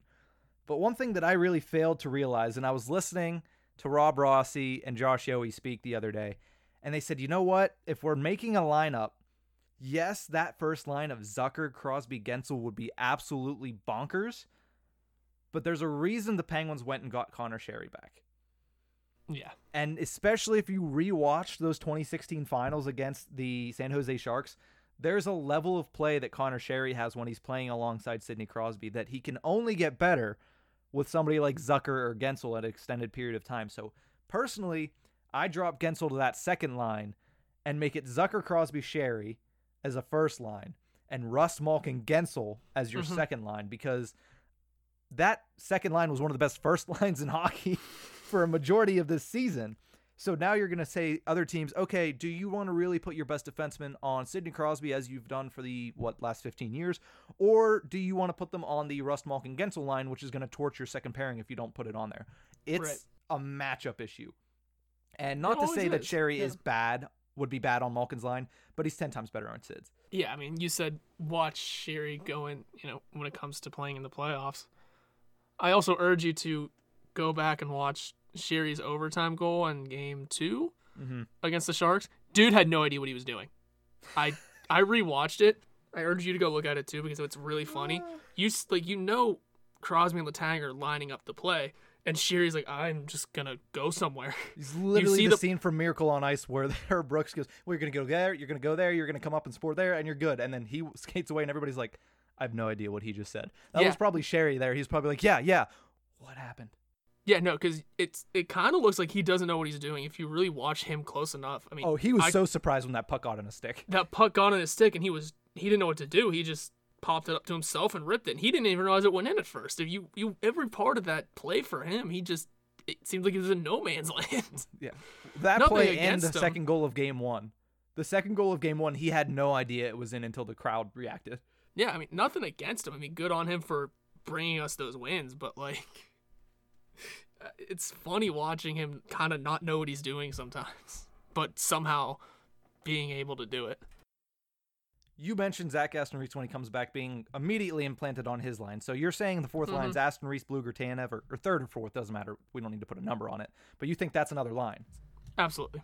But one thing that I really failed to realize, and I was listening to Rob Rossi and Josh Yohe speak the other day, and they said, you know what? If we're making a lineup, yes, that first line of Zucker, Crosby, Guentzel would be absolutely bonkers. But there's a reason the Penguins went and got Connor Sheary back. Yeah, And especially if you rewatch those 2016 finals against the San Jose Sharks, there's a level of play that Connor Sheary has when he's playing alongside Sidney Crosby that he can only get better with somebody like Zucker or Guentzel at an extended period of time. So personally, I drop Guentzel to that second line and make it Zucker, Crosby, Sheary as a first line and Rust, Malkin, Guentzel as your Mhm. second line because that second line was one of the best first lines in hockey for a majority of this season. So now you're going to say other teams, okay, do you want to really put your best defenseman on Sidney Crosby as you've done for the what last 15 years, or do you want to put them on the Rust Malkin Guentzel line, which is going to torch your second pairing if you don't put it on there? It's Right. a matchup issue, and not to always say that Sheary yeah. is bad, would be bad on Malkin's line, but he's 10 times better on Sid's. yeah. I mean, you said watch Sheary going. You know, when it comes to playing in the playoffs, I also urge you to go back and watch Sheary's overtime goal in Game 2 Mm-hmm. against the Sharks. Dude had no idea what he was doing. I I rewatched it. I urge you to go look at it too because it's really funny. You like you know Crosby and Letang are lining up the play, and Sheary's like, I'm just gonna go somewhere. He's literally see the, the- scene from Miracle on Ice where Herb Brooks goes, "Well, you're gonna go there, you're gonna go there, you're gonna come up and sport there, and you're good." And then he skates away, and everybody's like, "I have no idea what he just said." That Yeah. was probably Sheary there. He's probably like, "Yeah, yeah, what happened?" Yeah, no, because it's it kind of looks like he doesn't know what he's doing. If you really watch him close enough, I mean, Oh, he was I- so surprised when that puck got on a stick. that puck got on his stick, and he was he didn't know what to do. He just popped it up to himself and ripped it. And he didn't even realize it went in at first. If you you every part of that play for him, he just it seemed like he was in no man's land. Yeah, that Nothing play and the him. second goal of Game One. The second goal of Game One, he had no idea it was in until the crowd reacted. Yeah, I mean, nothing against him. I mean, good on him for bringing us those wins, but like, it's funny watching him kind of not know what he's doing sometimes, but somehow being able to do it. You mentioned Zach Aston Reese when he comes back being immediately implanted on his line. So you're saying the 4th Mhm. line's Aston Reese, Blueger, Tanev, or, or third or fourth, doesn't matter. We don't need to put a number on it. But you think that's another line. Absolutely.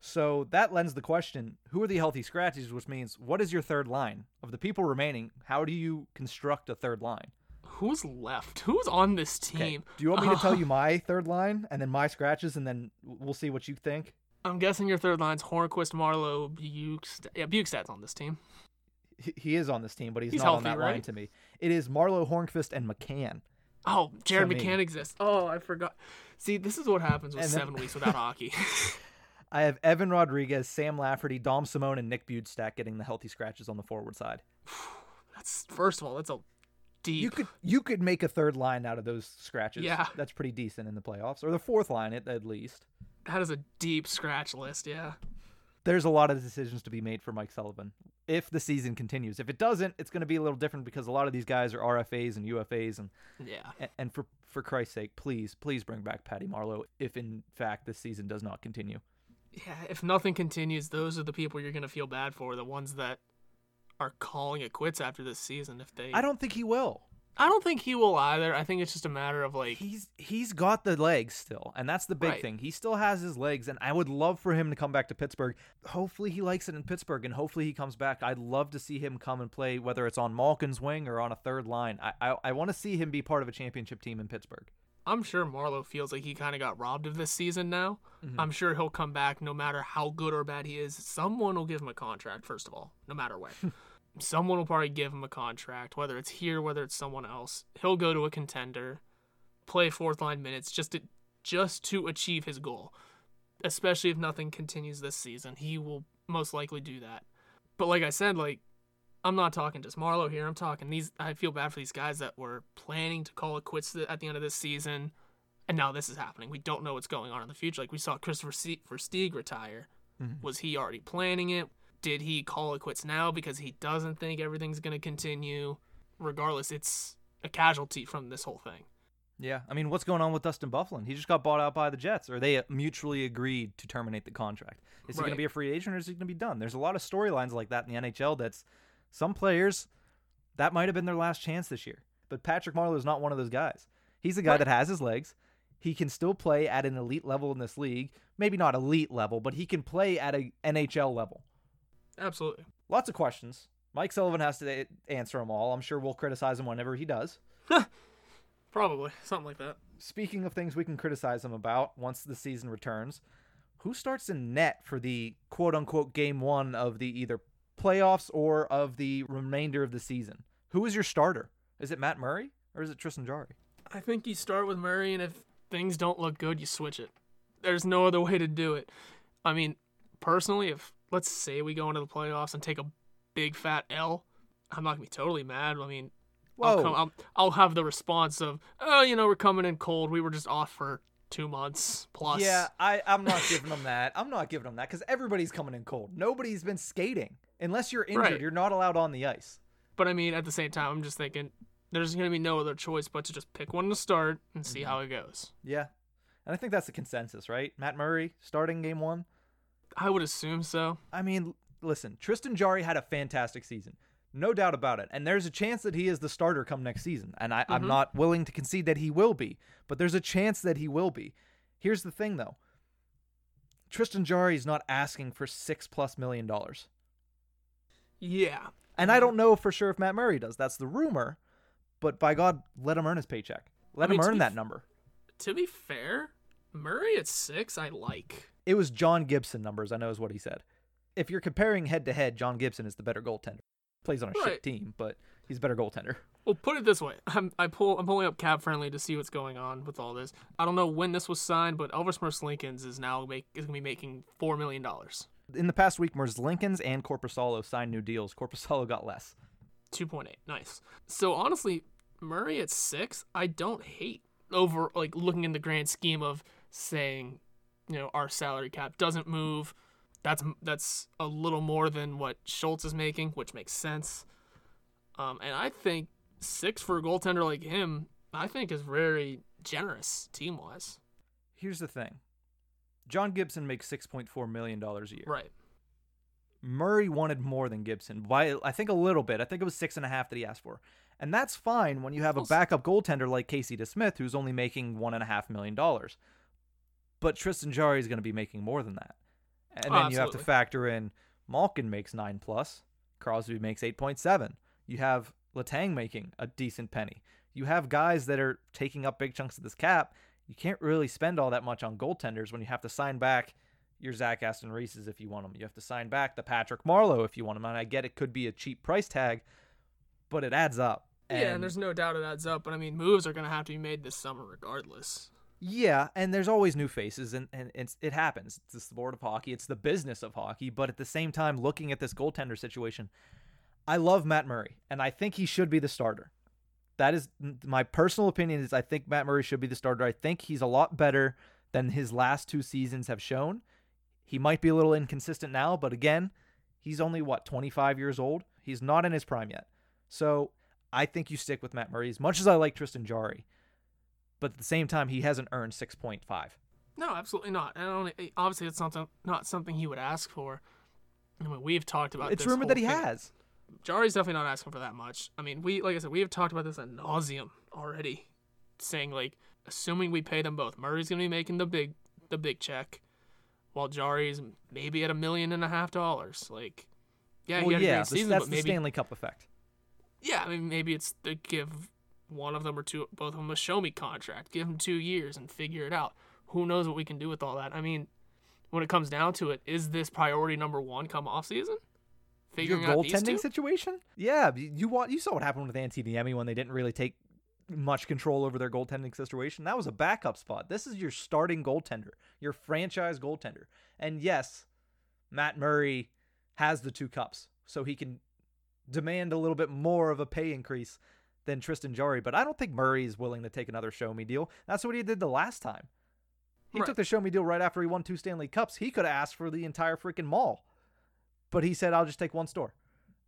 So that lends the question who are the healthy scratches, which means what is your third line? Of the people remaining, how do you construct a third line? Who's left? Who's on this Okay, team? Do you want me to tell Uh, you my third line and then my scratches and then we'll see what you think? I'm guessing your third line's Hornqvist, Marleau, Bjugstad. Yeah, Bjugstad's on this team. He, he is on this team, but he's, He's not on healthy, that line to me. It is Marleau, Hornqvist, and McCann. Oh, Jared For me. McCann exists. Oh, I forgot. See, this is what happens with then- seven weeks without hockey. I have Evan Rodrigues, Sam Lafferty, Dom Simone, and Nick Bjugstad getting the healthy scratches on the forward side. That's first of all, that's a deep. You could you could make a third line out of those scratches. Yeah. that's pretty decent in the playoffs, or the fourth line at, at least. that is a deep scratch list. Yeah. There's a lot of decisions to be made for Mike Sullivan if the season continues. If it doesn't, it's going to be a little different because a lot of these guys are RFAs and UFAs, and Yeah. and, and for for Christ's sake, please please bring back Patty Marleau if in fact this season does not continue. Yeah. If nothing continues, those are the people you're gonna feel bad for. The ones that are calling it quits after this season. If they, I don't think he will. I don't think he will either. I think it's just a matter of like, He's he's got the legs still, and that's the big Right. thing. He still has his legs, and I would love for him to come back to Pittsburgh. Hopefully, he likes it in Pittsburgh, and hopefully, he comes back. I'd love to see him come and play, whether it's on Malkin's wing or on a third line. I I, I want to see him be part of a championship team in Pittsburgh. I'm sure Marleau feels like he kind of got robbed of this season now. Mm-hmm. I'm sure he'll come back no matter how good or bad he is. Someone will give him a contract, first of all, no matter where. Someone will probably give him a contract, whether it's here, whether it's someone else. He'll go to a contender, play fourth line minutes just to just to achieve his goal. Especially if nothing continues this season, he will most likely do that. But like I said, like I'm not talking just Marleau here. I'm talking these. I feel bad for these guys that were planning to call it quits at the end of this season, and now this is happening. We don't know what's going on in the future. Like we saw Christopher Versteeg retire. Mhm. Was he already planning it? Did he call it quits now because he doesn't think everything's going to continue? Regardless, it's a casualty from this whole thing. Yeah, I mean, what's going on with Dustin Byfuglien? He just got bought out by the Jets, or they mutually agreed to terminate the contract. Is he going to be a free agent, or is he going to be done? There's a lot of storylines like that in the NHL. That's some players that might have been their last chance this year. But Patrick Marleau is not one of those guys. He's a guy Right. that has his legs. He can still play at an elite level in this league. Maybe not elite level, but he can play at a NHL level. Absolutely. Lots of questions. Mike Sullivan has to answer them all. I'm sure we'll criticize him whenever he does. Probably something like that. Speaking of things we can criticize him about once the season returns, who starts in net for the quote unquote game one of the either playoffs or of the remainder of the season? Who is your starter? Is it Matt Murray or is it Tristan Jarry? I think you start with Murray, and if things don't look good, you switch it. There's no other way to do it. I mean, personally, if let's say we go into the playoffs and take a big fat L, I'm not gonna be totally mad. I mean, I'll, Whoa. come, I'll, I'll have the response of, oh, you know, we're coming in cold. We were just off for two months plus. Yeah, I, I'm not giving them that. I'm not giving them that because everybody's coming in cold. Nobody's been skating. Unless you're injured, Right. you're not allowed on the ice. But I mean, at the same time, I'm just thinking there's gonna be no other choice but to just pick one to start and see Mm-hmm. how it goes. Yeah. And I think that's the consensus, right? Matt Murray starting game one. I would assume so. I mean, listen, Tristan Jarry had a fantastic season. No doubt about it. And there's a chance that he is the starter come next season. And I, I'm Mhm. not willing to concede that he will be, but there's a chance that he will be. Here's the thing, though Tristan Jarry is not asking for six plus million dollars. Yeah. And I don't know for sure if Matt Murray does. That's the rumor. But by God, let him earn his paycheck. Let I mean, him earn that f- number. To be fair, Murray at six, I like. It was John Gibson numbers, I know is what he said. If you're comparing head to head, John Gibson is the better goaltender. Plays on a shit team, but he's a better goaltender. Well, put it this way: I'm I pull I'm pulling up Cap Friendly to see what's going on with all this. I don't know when this was signed, but Elvis Merzlikins is now make is gonna be making four million dollars, In the past week, Merzlikins and Korpisalo signed new deals. Korpisalo got less. two point eight. Nice. So honestly, Murray at six, I don't hate over like looking in the grand scheme of saying, you know, our salary cap doesn't move. That's that's a little more than what Schultz is making, which makes sense. Um, and I think six for a goaltender like him, I think is very generous team wise. Here's the thing John Gibson makes $6.4 million a year. Right. Murray wanted more than Gibson by, I think, a little bit. I think it was six and a half that he asked for. And that's fine when you have a backup goaltender like Casey DeSmith, who's only making one and a half million dollars. But Tristan Jarry is going to be making more than that. And Oh, then you have to factor in Malkin makes nine plus, Crosby makes eight point seven. You have Letang making a decent penny. You have guys that are taking up big chunks of this cap. You can't really spend all that much on goaltenders when you have to sign back your Zach Aston Reeses if you want them. You have to sign back the Patrick Marleau if you want them. And I get it could be a cheap price tag, but it adds up. yeah, and there's no doubt it adds up. But I mean, moves are gonna have to be made this summer regardless. Yeah, and there's always new faces, and, and it's, it happens. It's the sport of hockey, it's the business of hockey. But at the same time, looking at this goaltender situation, I love Matt Murray, and I think he should be the starter. That is my personal opinion. Is I think Matt Murray should be the starter. I think he's a lot better than his last two seasons have shown. He might be a little inconsistent now, but again, he's only what 25 years old. He's not in his prime yet. So I think you stick with Matt Murray as much as I like Tristan Jarry but at the same time, he hasn't earned 6.5. No, absolutely not. And eh, obviously, it's not not something he would ask for. I mean, we've talked about. It's rumored that he thing. has. Jarry's definitely not asking for that much. I mean, we like I said, we have talked about this at nauseum already, saying like, assuming we pay them both, Murray's gonna be making the big the big check, while Jarry's maybe at a million and a half dollars. Like, yeah, he well, yeah, season, that's but the maybe Stanley Cup effect. yeah, I mean maybe it's to give one of them or two, both of them a show me contract. Give them two years and figure it out. Who knows what we can do with all that? I mean, when it comes down to it, is this priority number one come off season? Your goaltending situation? Yeah, you want you saw what happened with Antti Niemi when they didn't really take much control over their goaltending situation. That was a backup spot. This is your starting goaltender, your franchise goaltender. And yes, Matt Murray has the two cups, so he can demand a little bit more of a pay increase than Tristan Jarry, but I don't think Murray is willing to take another show me deal. That's what he did the last time. He right. took the show me deal right after he won two Stanley Cups. He could have asked for the entire freaking mall. But he said, I'll just take one store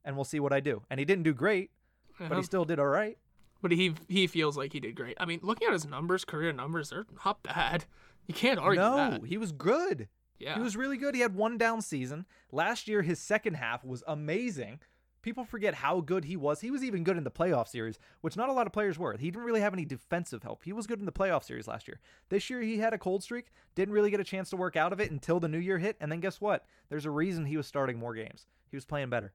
and we'll see what I do. And he didn't do great, uh-huh. but he still did all right. But he he feels like he did great. I mean, looking at his numbers, career numbers, they're not bad. You can't argue no, that. he was good. Yeah. He was really good. He had one down season. Last year, his second half was amazing. People forget how good he was. He was even good in the playoff series, which not a lot of players were. He didn't really have any defensive help. He was good in the playoff series last year. This year, he had a cold streak, didn't really get a chance to work out of it until the new year hit. And then guess what? There's a reason he was starting more games. He was playing better.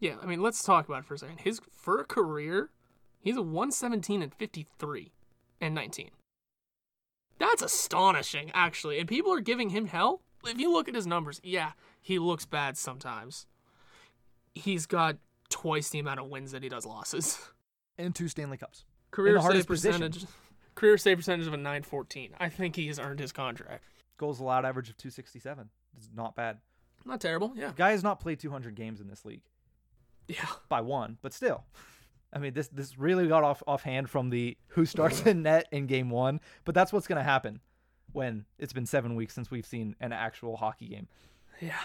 Yeah, I mean, let's talk about it for a second. His for a career, he's a 117 and 53 and 19. That's astonishing, actually. And people are giving him hell. If you look at his numbers, yeah, he looks bad sometimes he's got twice the amount of wins that he does losses. And two Stanley Cups. Career save percentage. Position. Career save percentage of a 914. I think he has earned his contract. Goals allowed average of 267. It's not bad. Not terrible, yeah. Guy has not played 200 games in this league. Yeah. By one, but still. I mean, this this really got off offhand from the who starts in net in game one, but that's what's going to happen when it's been seven weeks since we've seen an actual hockey game. Yeah.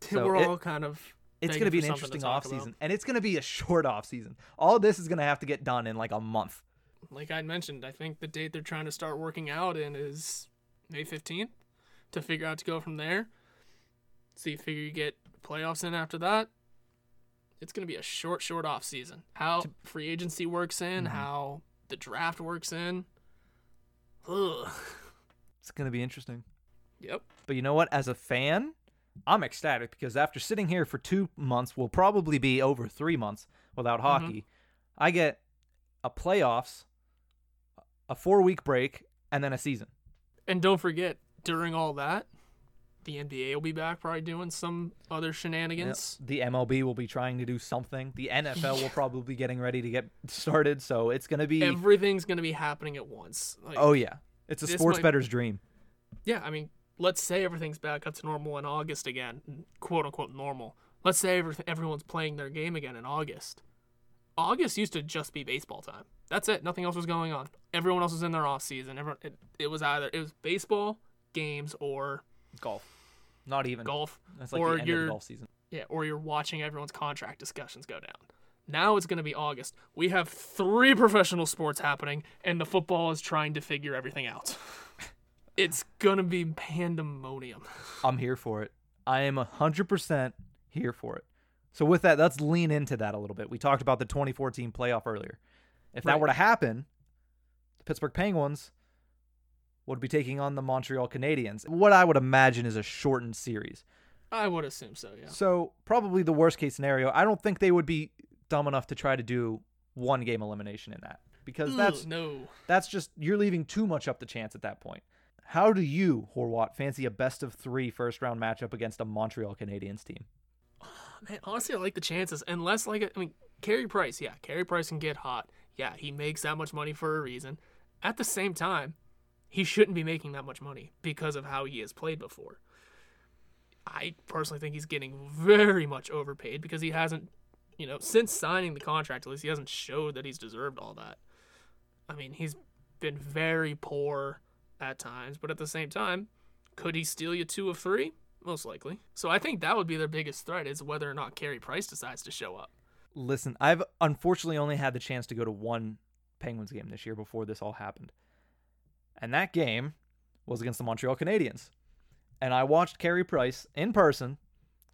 So We're all kind of it's going to be an interesting off season, and it's going to be a short off season. All this is going to have to get done in like a month. Like I mentioned, I think the date they're trying to start working out in is May fifteenth to figure out to go from there. So you figure you get playoffs in after that. It's going to be a short, short off season. How free agency works in, mm-hmm. how the draft works in. Ugh. It's going to be interesting. Yep. But you know what? As a fan, I'm ecstatic because after sitting here for two months, we'll probably be over three months without mm-hmm. hockey. Mm-hmm. I get a playoffs, a four week break, and then a season. And don't forget, during all that, the NBA will be back, probably doing some other shenanigans. The MLB will be trying to do something. The NFL will probably be getting ready to get started. So it's going to be everything's going to be happening at once. Like, oh yeah, it's a sports might... better's dream. Yeah, I mean, let's say everything's back up to normal in August again, quote unquote normal. Let's say everyone's playing their game again in August. August used to just be baseball time. That's it. Nothing else was going on. Everyone else was in their off season. Everyone, it, it was either it was baseball games or golf. Not even golf. That's like or the end of the golf season. Yeah, or you're watching everyone's contract discussions go down. Now it's going to be August. We have three professional sports happening, and the football is trying to figure everything out. it's gonna be pandemonium. I'm here for it. I am hundred percent here for it. So with that, let's lean into that a little bit. We talked about the 2014 playoff earlier. If right. that were to happen, the Pittsburgh Penguins would be taking on the Montreal Canadiens. What I would imagine is a shortened series. I would assume so, yeah. So probably the worst case scenario. I don't think they would be dumb enough to try to do one game elimination in that because that's no. That's just you're leaving too much up to chance at that point. How do you, Horwat, fancy a best of three first round matchup against a Montreal Canadiens team? Oh, man, honestly, I like the chances. Unless, like, I mean, Carey Price, yeah, Carey Price can get hot. Yeah, he makes that much money for a reason. At the same time, he shouldn't be making that much money because of how he has played before. I personally think he's getting very much overpaid because he hasn't, you know, since signing the contract, at least he hasn't showed that he's deserved all that. I mean, he's been very poor at times, but at the same time, could he steal you two of three? Most likely. So I think that would be their biggest threat is whether or not Carey Price decides to show up. Listen, I've unfortunately only had the chance to go to one Penguins game this year before this all happened. And that game was against the Montreal Canadiens. And I watched Carey Price in person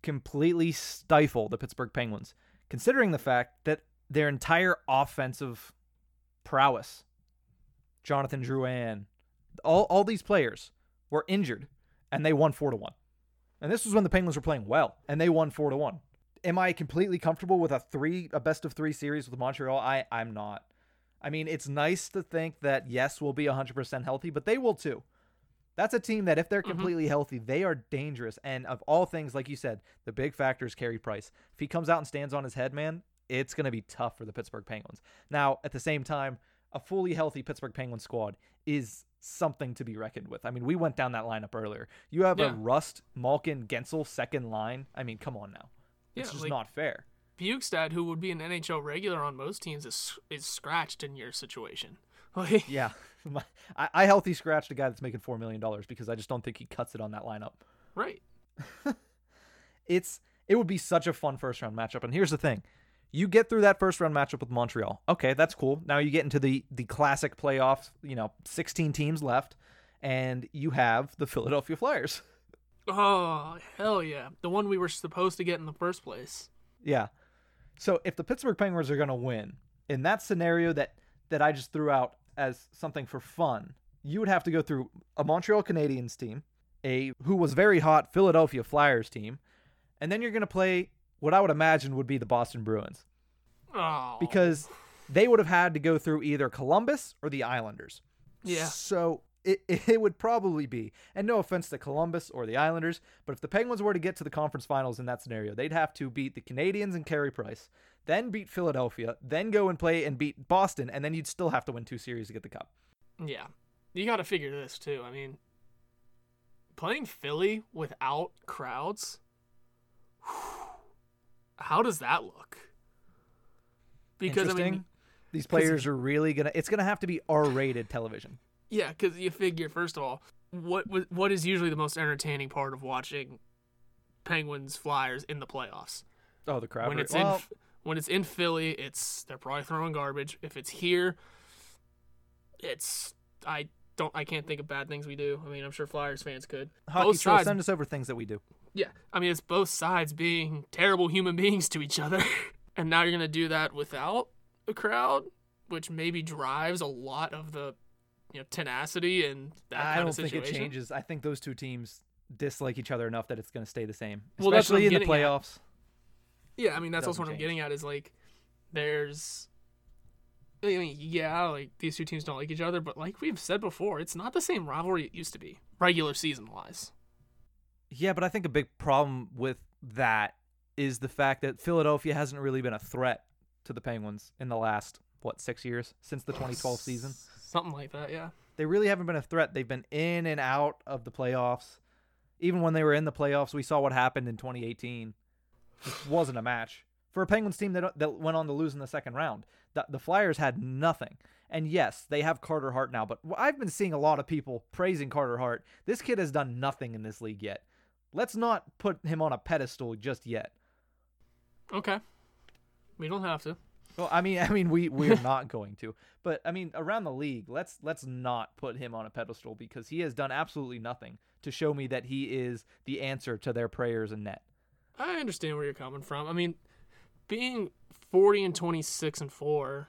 completely stifle the Pittsburgh Penguins, considering the fact that their entire offensive prowess, Jonathan mm. Drouin, all, all these players were injured and they won 4 to 1. And this was when the Penguins were playing well and they won 4 to 1. Am I completely comfortable with a 3 a best of 3 series with Montreal? I I'm not. I mean, it's nice to think that yes, we'll be 100% healthy, but they will too. That's a team that if they're mm-hmm. completely healthy, they are dangerous. And of all things, like you said, the big factor is Carey Price. If he comes out and stands on his head, man, it's going to be tough for the Pittsburgh Penguins. Now, at the same time, a fully healthy Pittsburgh Penguins squad is something to be reckoned with. I mean, we went down that lineup earlier. You have Yeah. a Rust, Malkin, Guentzel second line. I mean, come on now. It's Yeah, just like- not fair. Bjugstad, who would be an NHL regular on most teams, is is scratched in your situation. Like, Yeah. My- I, I healthy scratched a guy that's making $4 million because I just don't think he cuts it on that lineup. right. it's it would be such a fun first round matchup. And here's the thing. You get through that first round matchup with Montreal. Okay, that's cool. Now you get into the the classic playoffs, you know, 16 teams left and you have the Philadelphia Flyers. Oh hell yeah, the one we were supposed to get in the first place. Yeah. So if the Pittsburgh Penguins are going to win in that scenario that that I just threw out as something for fun, you would have to go through a Montreal Canadiens team, a who was very hot Philadelphia Flyers team, and then you're going to play what I would imagine would be the Boston Bruins Oh, because they would have had to go through either Columbus or the Islanders. Yeah. So it, it would probably be, and no offense to Columbus or the Islanders, but if the Penguins were to get to the conference finals in that scenario, they'd have to beat the Canadiens and Carey Price, then beat Philadelphia, then go and play and beat Boston, and then you'd still have to win two series to get the cup. yeah, you got to figure this too. I mean, playing Philly without crowds, how does that look? Because I mean, These players are really gonna. It's gonna have to be R-rated television. Yeah, because you figure first of all, what what is usually the most entertaining part of watching Penguins Flyers in the playoffs? Oh, the crowd. when it's well, in when it's in Philly, it's they're probably throwing garbage. If it's here, it's I don't I can't think of bad things we do. I mean, I'm sure Flyers fans could. hockey both sides, send us over things that we do. Yeah. I mean, it's both sides being terrible human beings to each other, and now you're gonna do that without a crowd, which maybe drives a lot of the you know tenacity and that I kind don't of think situation. it changes. I think those two teams dislike each other enough that it's going to stay the same, Well, that's especially in the getting at. playoffs. Yeah, I mean that's also what I'm getting at is like there's I mean, yeah, like these two teams don't like each other, but like we've said before, it's not the same rivalry it used to be, regular season wise. Yeah, but I think a big problem with that is the fact that Philadelphia hasn't really been a threat to the Penguins in the last what six years since the 2012 season. Something like that, yeah. They really haven't been a threat. They've been in and out of the playoffs. Even when they were in the playoffs, we saw what happened in 2018. It wasn't a match for a Penguins team that that went on to lose in the second round. The, the Flyers had nothing. And yes, they have Carter Hart now, but I've been seeing a lot of people praising Carter Hart. This kid has done nothing in this league yet. Let's not put him on a pedestal just yet. Okay. We don't have to. Well, I mean, I mean, we we're not going to, but I mean, around the league, let's let's not put him on a pedestal because he has done absolutely nothing to show me that he is the answer to their prayers and net. I understand where you're coming from. I mean, being 40 and 26 and 4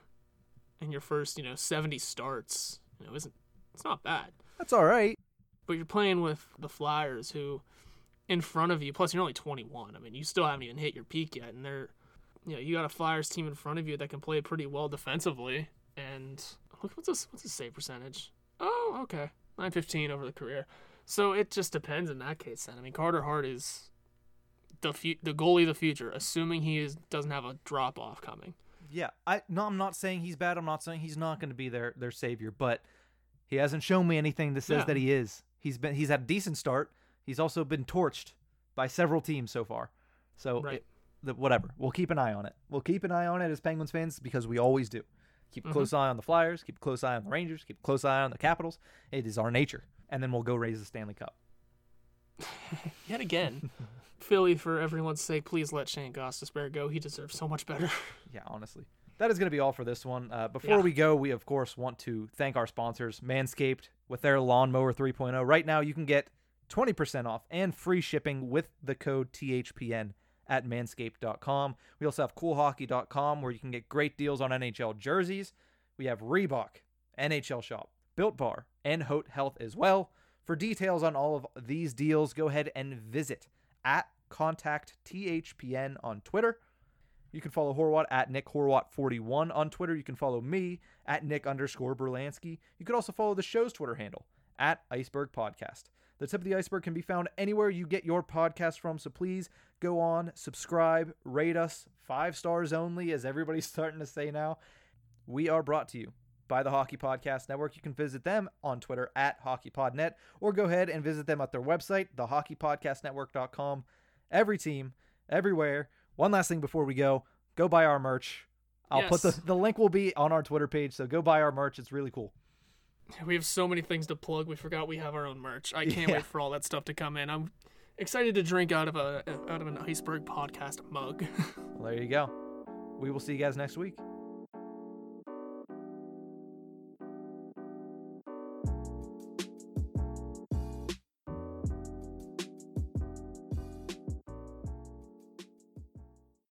in your first, you know, 70 starts, you know, isn't it's not bad. That's all right. But you're playing with the Flyers who in front of you, plus you're only 21. I mean, you still haven't even hit your peak yet and they're you know, you got a Flyers team in front of you that can play pretty well defensively and look what's this what's his save percentage? Oh, okay. 915 over the career. So it just depends in that case then. I mean, Carter Hart is the fu- the goalie of the future, assuming he is doesn't have a drop off coming. Yeah, I no, I'm not saying he's bad. I'm not saying he's not going to be their their savior, but he hasn't shown me anything that says Yeah. that he is. He's been he's had a decent start. He's also been torched by several teams so far. So Right. it- the, whatever, we'll keep an eye on it. We'll keep an eye on it as Penguins fans because we always do. Keep a close eye on the Flyers. Keep a close eye on the Rangers. Keep a close eye on the Capitals. It is our nature, and then we'll go raise the Stanley Cup. Yet again, Philly, for everyone's sake, please let Shane Gostisbehere go. He deserves so much better. Yeah, honestly. That is going to be all for this one. Uh, before Yeah. we go, we of course want to thank our sponsors, Manscaped, with their Lawnmower 3.0. Right now, you can get 20% off and free shipping with the code THPN at manscaped.com. We also have coolhockey.com where you can get great deals on NHL jerseys. We have Reebok, NHL Shop, Built Bar, and Hote Health as well. For details on all of these deals, go ahead and visit at contact THPN on Twitter. You can follow Horwat at Nick Horwat41 on Twitter. You can follow me at Nick underscore Berlansky. You could also follow the show's Twitter handle at Iceberg Podcast. The tip of the iceberg can be found anywhere you get your podcast from, so please go on, subscribe, rate us five stars only, as everybody's starting to say now. We are brought to you by the Hockey Podcast Network. You can visit them on Twitter at HockeyPodNet or go ahead and visit them at their website, thehockeypodcastnetwork.com. Every team, everywhere. One last thing before we go go buy our merch. I'll put the, the link will be on our Twitter page, so go buy our merch. It's really cool. We have so many things to plug. We forgot we have our own merch. I can't Yeah. wait for all that stuff to come in. I'm excited to drink out of a out of an iceberg podcast mug. Well, there you go. We will see you guys next week.